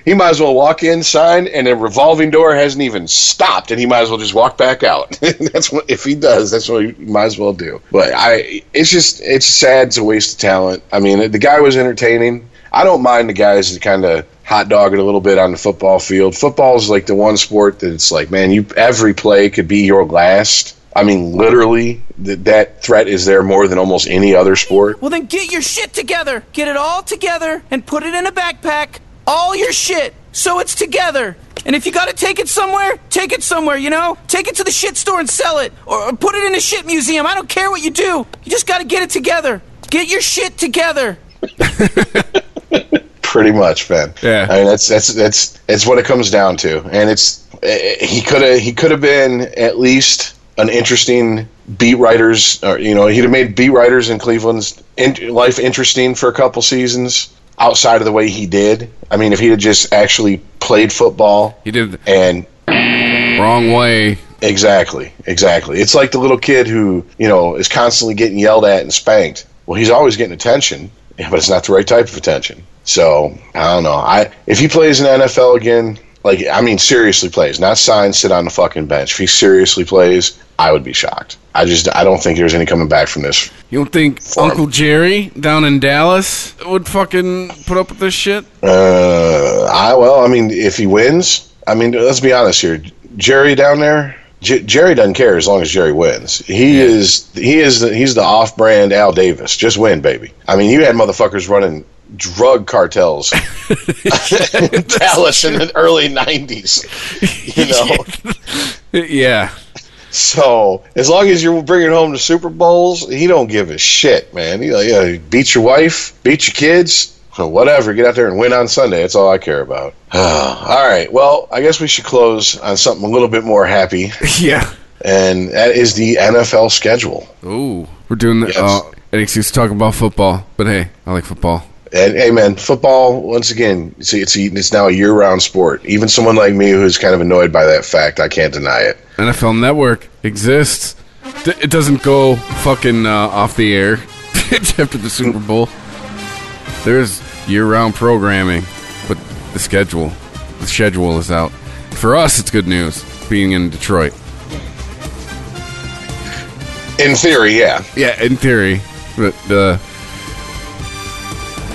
He might as well walk in, sign, and the revolving door hasn't even stopped, and he might as well just walk back out. that's what if he does. That's what he might as well do. But I, it's just it's sad. It's a waste of talent. I mean, the guy was entertaining. I don't mind the guys that kind of hot dog it a little bit on the football field. Football is like the one sport that it's like, man, you every play could be your last. I mean, literally, that that threat is there more than almost any other sport. Well, then get your shit together. Get it all together and put it in a backpack. All your shit. So it's together. And if you gotta take it somewhere, take it somewhere, you know? Take it to the shit store and sell it. Or, or put it in a shit museum. I don't care what you do. You just gotta get it together. Get your shit together. Pretty much, Ben. Yeah. I mean, that's that's that's that's what it comes down to, and it's eh, he could have he could have been at least an interesting beat writers, or you know, he'd have made beat writers in Cleveland's in, life interesting for a couple seasons outside of the way he did. I mean, if he had just actually played football, He did and wrong way. Exactly, exactly. It's like the little kid who, you know, is constantly getting yelled at and spanked. Well, he's always getting attention, but it's not the right type of attention. So I don't know. I if he plays in the NFL again, like I mean, seriously plays, not sign, sit on the fucking bench. If he seriously plays, I would be shocked. I just I don't think there's any coming back from this. You don't think Farm. Uncle Jerry down in Dallas would fucking put up with this shit? Uh, I well, I mean, if he wins, I mean, let's be honest here. Jerry down there, J- Jerry doesn't care as long as Jerry wins. He is he is the, he's the off-brand Al Davis. Just win, baby. I mean, you had motherfuckers running drug cartels in Dallas in the early '90s. You know, yeah. so as long as you're bringing home the Super Bowls, he don't give a shit, man. He like, yeah, beat your wife, beat your kids, whatever. Get out there and win on Sunday. That's all I care about. all right. Well, I guess we should close on something a little bit more happy, Yeah. and that is the NFL schedule. Ooh. We're doing the Yes. uh, an excuse to talk about football, but hey, I like football. And hey, man, football once again, it's it's, it's now a year-round sport. Even someone like me who's kind of annoyed by that fact, I can't deny it. NFL Network exists. D- it doesn't go fucking uh, off the air after the Super Bowl. There's year-round programming, but the schedule, the schedule is out. For us, it's good news being in Detroit. In theory, yeah. Yeah, in theory, but uh,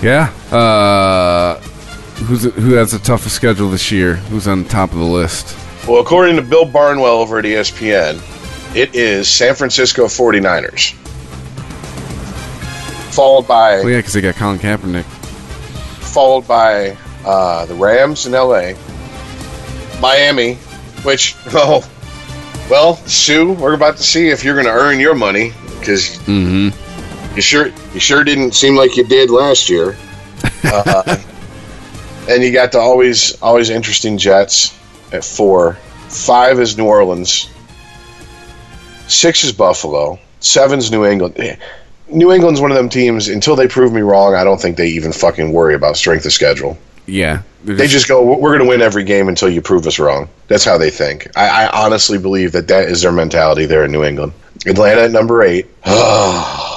yeah. Uh, who's who has the toughest schedule this year? Who's on top of the list? Well, according to Bill Barnwell over at ESPN, it is San Francisco 49ers. Followed by Well, yeah, because they got Colin Kaepernick. followed by uh, the Rams in LA, Miami, which oh, well, Suh, we're about to see if you're going to earn your money because Mm-hmm. You sure you sure didn't seem like you did last year. Uh, and you got the always always interesting Jets at four. Five is New Orleans. Six is Buffalo. Seven's New England. New England's one of them teams. Until they prove me wrong, I don't think they even fucking worry about strength of schedule. Yeah, they're They just go, "We're going to win every game until you prove us wrong." That's how they think. I, I honestly believe that that is their mentality there in New England. Atlanta at number eight.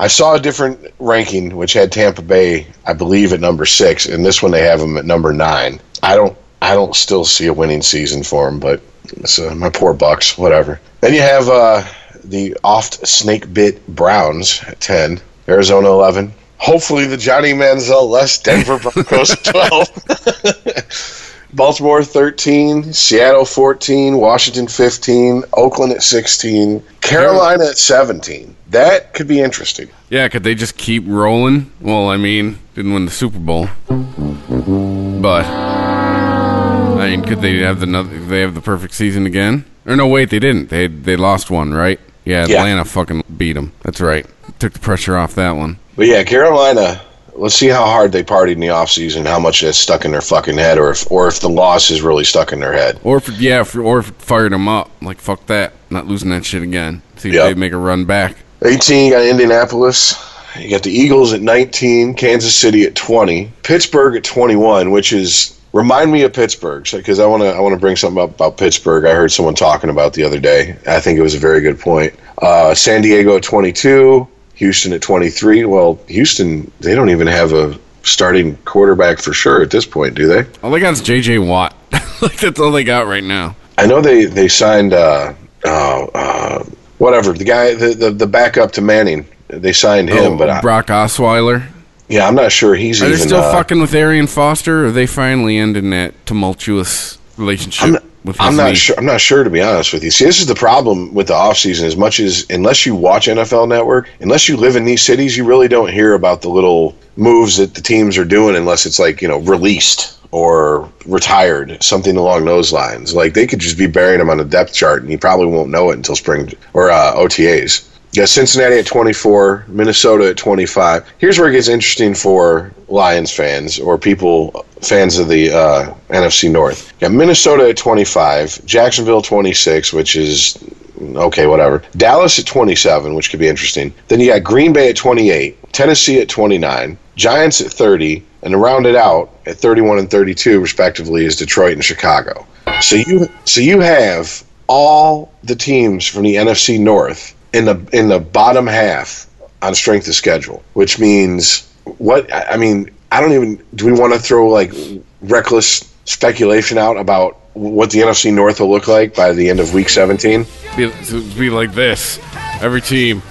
I saw a different ranking which had Tampa Bay, I believe, at number six, and this one they have them at number nine. I don't, I don't still see a winning season for them, but it's, uh, my poor Bucks, whatever. Then you have uh, the oft snake bit Browns at ten, Arizona eleven. Hopefully the Johnny Manziel less Denver Broncos twelve. Baltimore 13, Seattle 14, Washington 15, Oakland at 16, Carolina at 17. That could be interesting. Yeah, could they just keep rolling? Well, I mean, didn't win the Super Bowl, but I mean, could they have the noth- they have the perfect season again? Or no, wait, they didn't. They they lost one, right? Yeah, Yeah. Atlanta fucking beat them. That's right. Took the pressure off that one. But yeah, Carolina, let's see how hard they partied in the offseason, how much that's stuck in their fucking head, or if or if the loss is really stuck in their head. Or if yeah, if, or if it fired them up. Like fuck that, not losing that shit again. See if Yep. they make a run back. 18, you got Indianapolis. You got the Eagles at 19, Kansas City at 20, Pittsburgh at 21, which is remind me of Pittsburgh because I want to I want to bring something up about Pittsburgh. I heard someone talking about the other day. I think it was a very good point. Uh, San Diego at 22, Houston at 23. Well, Houston they don't even have a starting quarterback for sure at this point, do they? All they got is J.J. Watt. like that's all they got right now. I know they they signed uh, uh, uh, whatever the guy the, the the backup to Manning. They signed him, Oh, but I, Brock Osweiler. yeah, I'm not sure he's Are even. they still uh, fucking with Arian Foster, or are they finally ending that tumultuous relationship I'm not, with his I'm not knee? sure. I'm not sure to be honest with you. See, this is the problem with the offseason. As much as unless you watch NFL Network, unless you live in these cities, you really don't hear about the little moves that the teams are doing unless it's like you know released or retired, something along those lines. Like they could just be burying them on the depth chart, and you probably won't know it until spring or uh, OTAs. Yeah, Cincinnati at 24, Minnesota at 25. Here's where it gets interesting for Lions fans or people fans of the uh, NFC North. Got Minnesota at 25, Jacksonville 26, which is okay, whatever. Dallas at 27, which could be interesting. Then you got Green Bay at 28, Tennessee at 29, Giants at 30, and to round it out at 31 and 32 respectively is Detroit and Chicago. So you so you have all the teams from the NFC North in the in the bottom half on strength of schedule, which means what I mean, I don't even do we want to throw like reckless speculation out about what the NFC North will look like by the end of week 17? Be, be like this. Every team.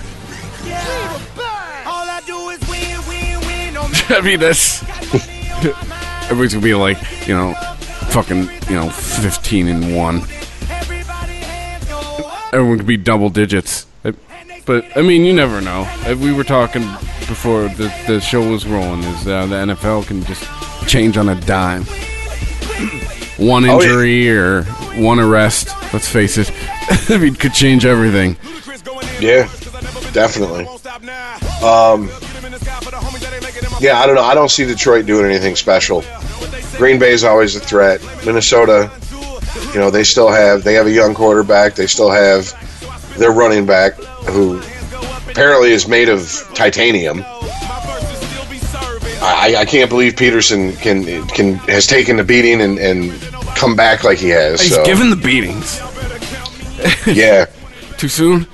I mean, that's. Everybody's gonna be like, you know, fucking, you know, 15 and 1. Everyone could be double digits. But, I mean, you never know. Uh, We were talking before the, the show was rolling, is uh, the NFL can just change on a dime. One Oh, yeah. injury or one arrest, let's face it, I mean, could change everything. Yeah, definitely. Um, yeah, I don't know. I don't see Detroit doing anything special. Green Bay is always a threat. Minnesota, you know, they still have they have a young quarterback. They still have their running back who apparently is made of titanium. I, I can't believe Peterson can can has taken the beating and, and come back like he has. He's so, given the beatings. yeah. Too soon?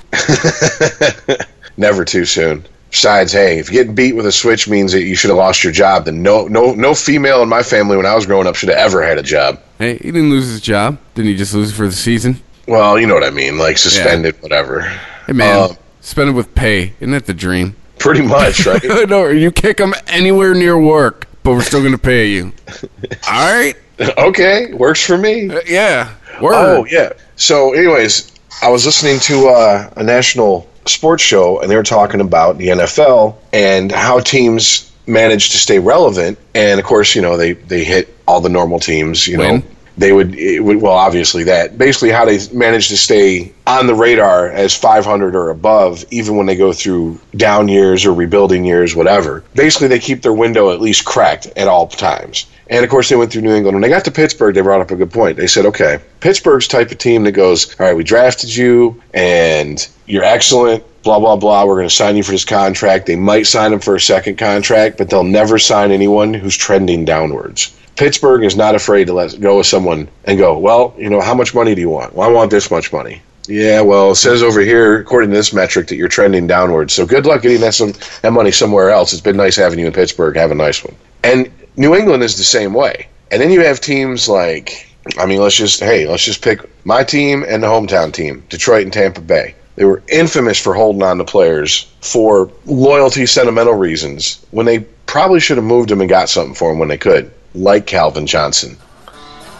Never too soon. Besides, hey, if getting beat with a switch means that you should have lost your job, then no, no, no female in my family when I was growing up should have ever had a job. Hey, he didn't lose his job. Didn't he just lose it for the season? Well, you know what I mean, like suspended, whatever. Hey, man, Um, spend it with pay. Isn't that the dream? Pretty much, right? no, you kick them anywhere near work, but we're still going to pay you. All right? okay, works for me. Uh, yeah. Word. Oh yeah. So, anyways, I was listening to uh, a national sports show, and they were talking about the NFL and how teams manage to stay relevant. And of course, you know they they hit all the normal teams. You know, Win. They would, would well, obviously that basically how they manage to stay on the radar as 500 or above, even when they go through down years or rebuilding years, whatever. Basically, they keep their window at least cracked at all times. And of course, they went through New England. When they got to Pittsburgh, they brought up a good point. They said, okay, Pittsburgh's type of team that goes, all right, we drafted you and you're excellent, blah, blah, blah. We're going to sign you for this contract. They might sign him for a second contract, but they'll never sign anyone who's trending downwards. Pittsburgh is not afraid to let go of someone and go, well, you know, how much money do you want? Well, I want this much money. Yeah, well, it says over here, according to this metric, that you're trending downwards. So good luck getting that, some, that money somewhere else. It's been nice having you in Pittsburgh. Have a nice one. And New England is the same way. And then you have teams like, I mean, let's just, hey, let's just pick my team and the hometown team, Detroit and Tampa Bay. They were infamous for holding on to players for loyalty, sentimental reasons, when they probably should have moved them and got something for them when they could, like Calvin Johnson,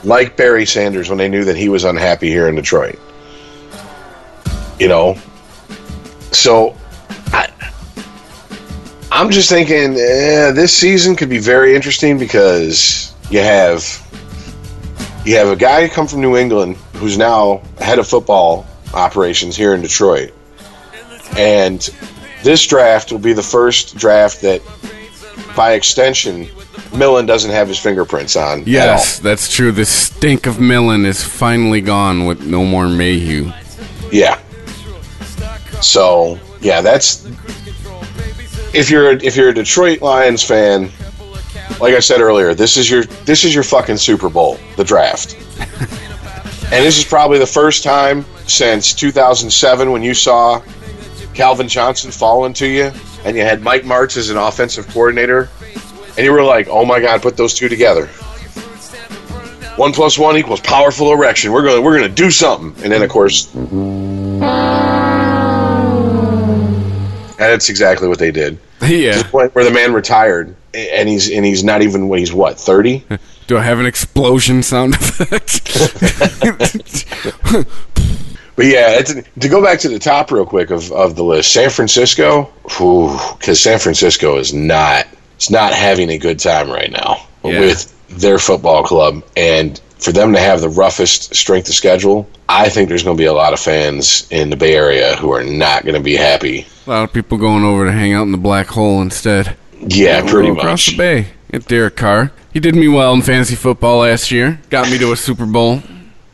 like Barry Sanders when they knew that he was unhappy here in Detroit. You know, so I, I'm just thinking eh, this season could be very interesting because you have you have a guy come from New England who's now head of football operations here in Detroit, and this draft will be the first draft that by extension, Millen doesn't have his fingerprints on. Yes, that's true. The stink of Millen is finally gone with no more Mayhew. Yeah. So yeah, that's if you're if you're a Detroit Lions fan, like I said earlier, this is your this is your fucking Super Bowl, the draft. and this is probably the first time since 2007 when you saw Calvin Johnson fall into you, and you had Mike Martz as an offensive coordinator, and you were like, "Oh my God, put those two together." One plus one equals powerful erection. We're gonna we're gonna do something, and then of course, and that's exactly what they did. To Yeah. the point where the man retired, and he's and he's not even he's what thirty. Do I have an explosion sound effect? But yeah, it's, to go back to the top real quick of, of the list, San Francisco, because San Francisco is not it's not having a good time right now Yeah. with their football club, and for them to have the roughest strength of schedule, I think there's going to be a lot of fans in the Bay Area who are not going to be happy. A lot of people going over to hang out in the black hole instead. Yeah, We'll pretty across much. the bay. Get Derek Carr. He did me well in fantasy football last year. Got me to a Super Bowl.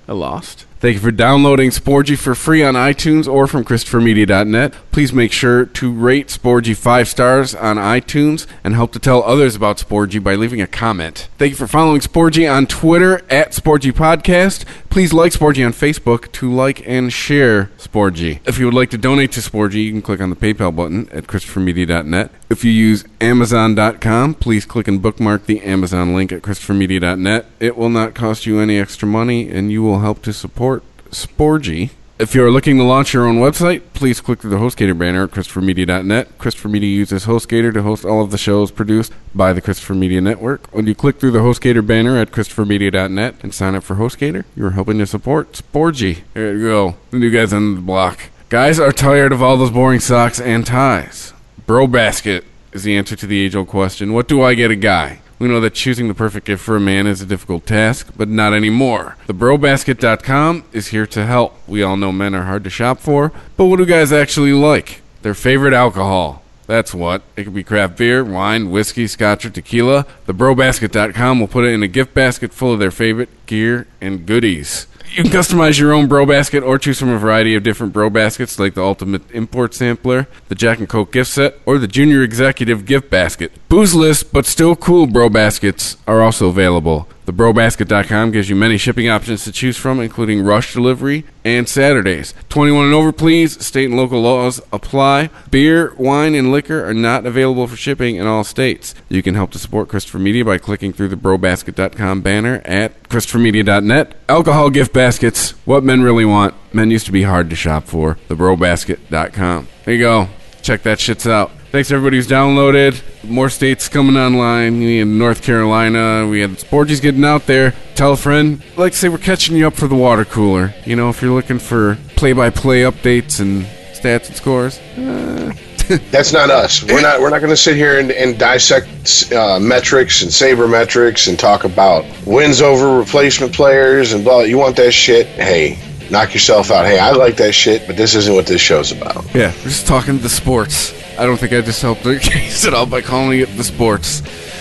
I lost. Thank you for downloading Sporgy for free on iTunes or from ChristopherMedia.net. Please make sure to rate Sporgy five stars on iTunes and help to tell others about Sporgy by leaving a comment. Thank you for following Sporgy on Twitter at Sporgy Podcast. Please like Sporgy on Facebook to like and share Sporgy. If you would like to donate to Sporgy, you can click on the PayPal button at ChristopherMedia.net. If you use Amazon.com, please click and bookmark the Amazon link at ChristopherMedia.net. It will not cost you any extra money, and you will help to support Sporgy. If you are looking to launch your own website, please click through the HostGator banner at ChristopherMedia.net. Christopher Media uses HostGator to host all of the shows produced by the Christopher Media Network. When you click through the HostGator banner at ChristopherMedia.net and sign up for HostGator, you are helping to support Sporgy. There you go. The new guys on the block. Guys are tired of all those boring socks and ties. Bro Basket is the answer to the age old question What do I get a guy? We know that choosing the perfect gift for a man is a difficult task, but not anymore. TheBroBasket.com is here to help. We all know men are hard to shop for, but what do guys actually like? Their favorite alcohol. That's what. It could be craft beer, wine, whiskey, scotch, or tequila. TheBroBasket.com will put it in a gift basket full of their favorite gear and goodies. You can customize your own bro basket or choose from a variety of different bro baskets like the Ultimate Import Sampler, the Jack and Coke gift set, or the Junior Executive gift basket. Boozeless but still cool bro baskets are also available. TheBroBasket.com gives you many shipping options to choose from, including rush delivery and Saturdays. 21 and over, please. State and local laws apply. Beer, wine, and liquor are not available for shipping in all states. You can help to support Christopher Media by clicking through the BroBasket.com banner at ChristopherMedia.net. Alcohol gift baskets, what men really want. Men used to be hard to shop for. TheBroBasket.com. There you go. Check that shits out. Thanks to everybody who's downloaded. More states coming online. We North Carolina. We had Sporgies getting out there. Tell a friend. Like to say we're catching you up for the water cooler. You know, if you're looking for play-by-play updates and stats and scores. Uh, That's not us. We're not. We're not going to sit here and, and dissect uh, metrics and saber metrics and talk about wins over replacement players and blah. You want that shit? Hey, knock yourself out. Hey, I like that shit, but this isn't what this show's about. yeah, we're just talking the sports. I don't think I just helped the case at all by calling it the sports.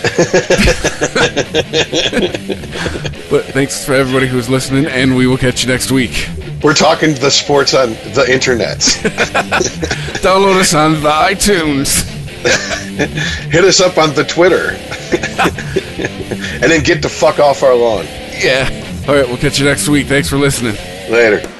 but thanks for everybody who's listening, and we will catch you next week. We're talking the sports on the internet. Download us on the iTunes. Hit us up on the Twitter, and then get the fuck off our lawn. Yeah. All right, we'll catch you next week. Thanks for listening. Later.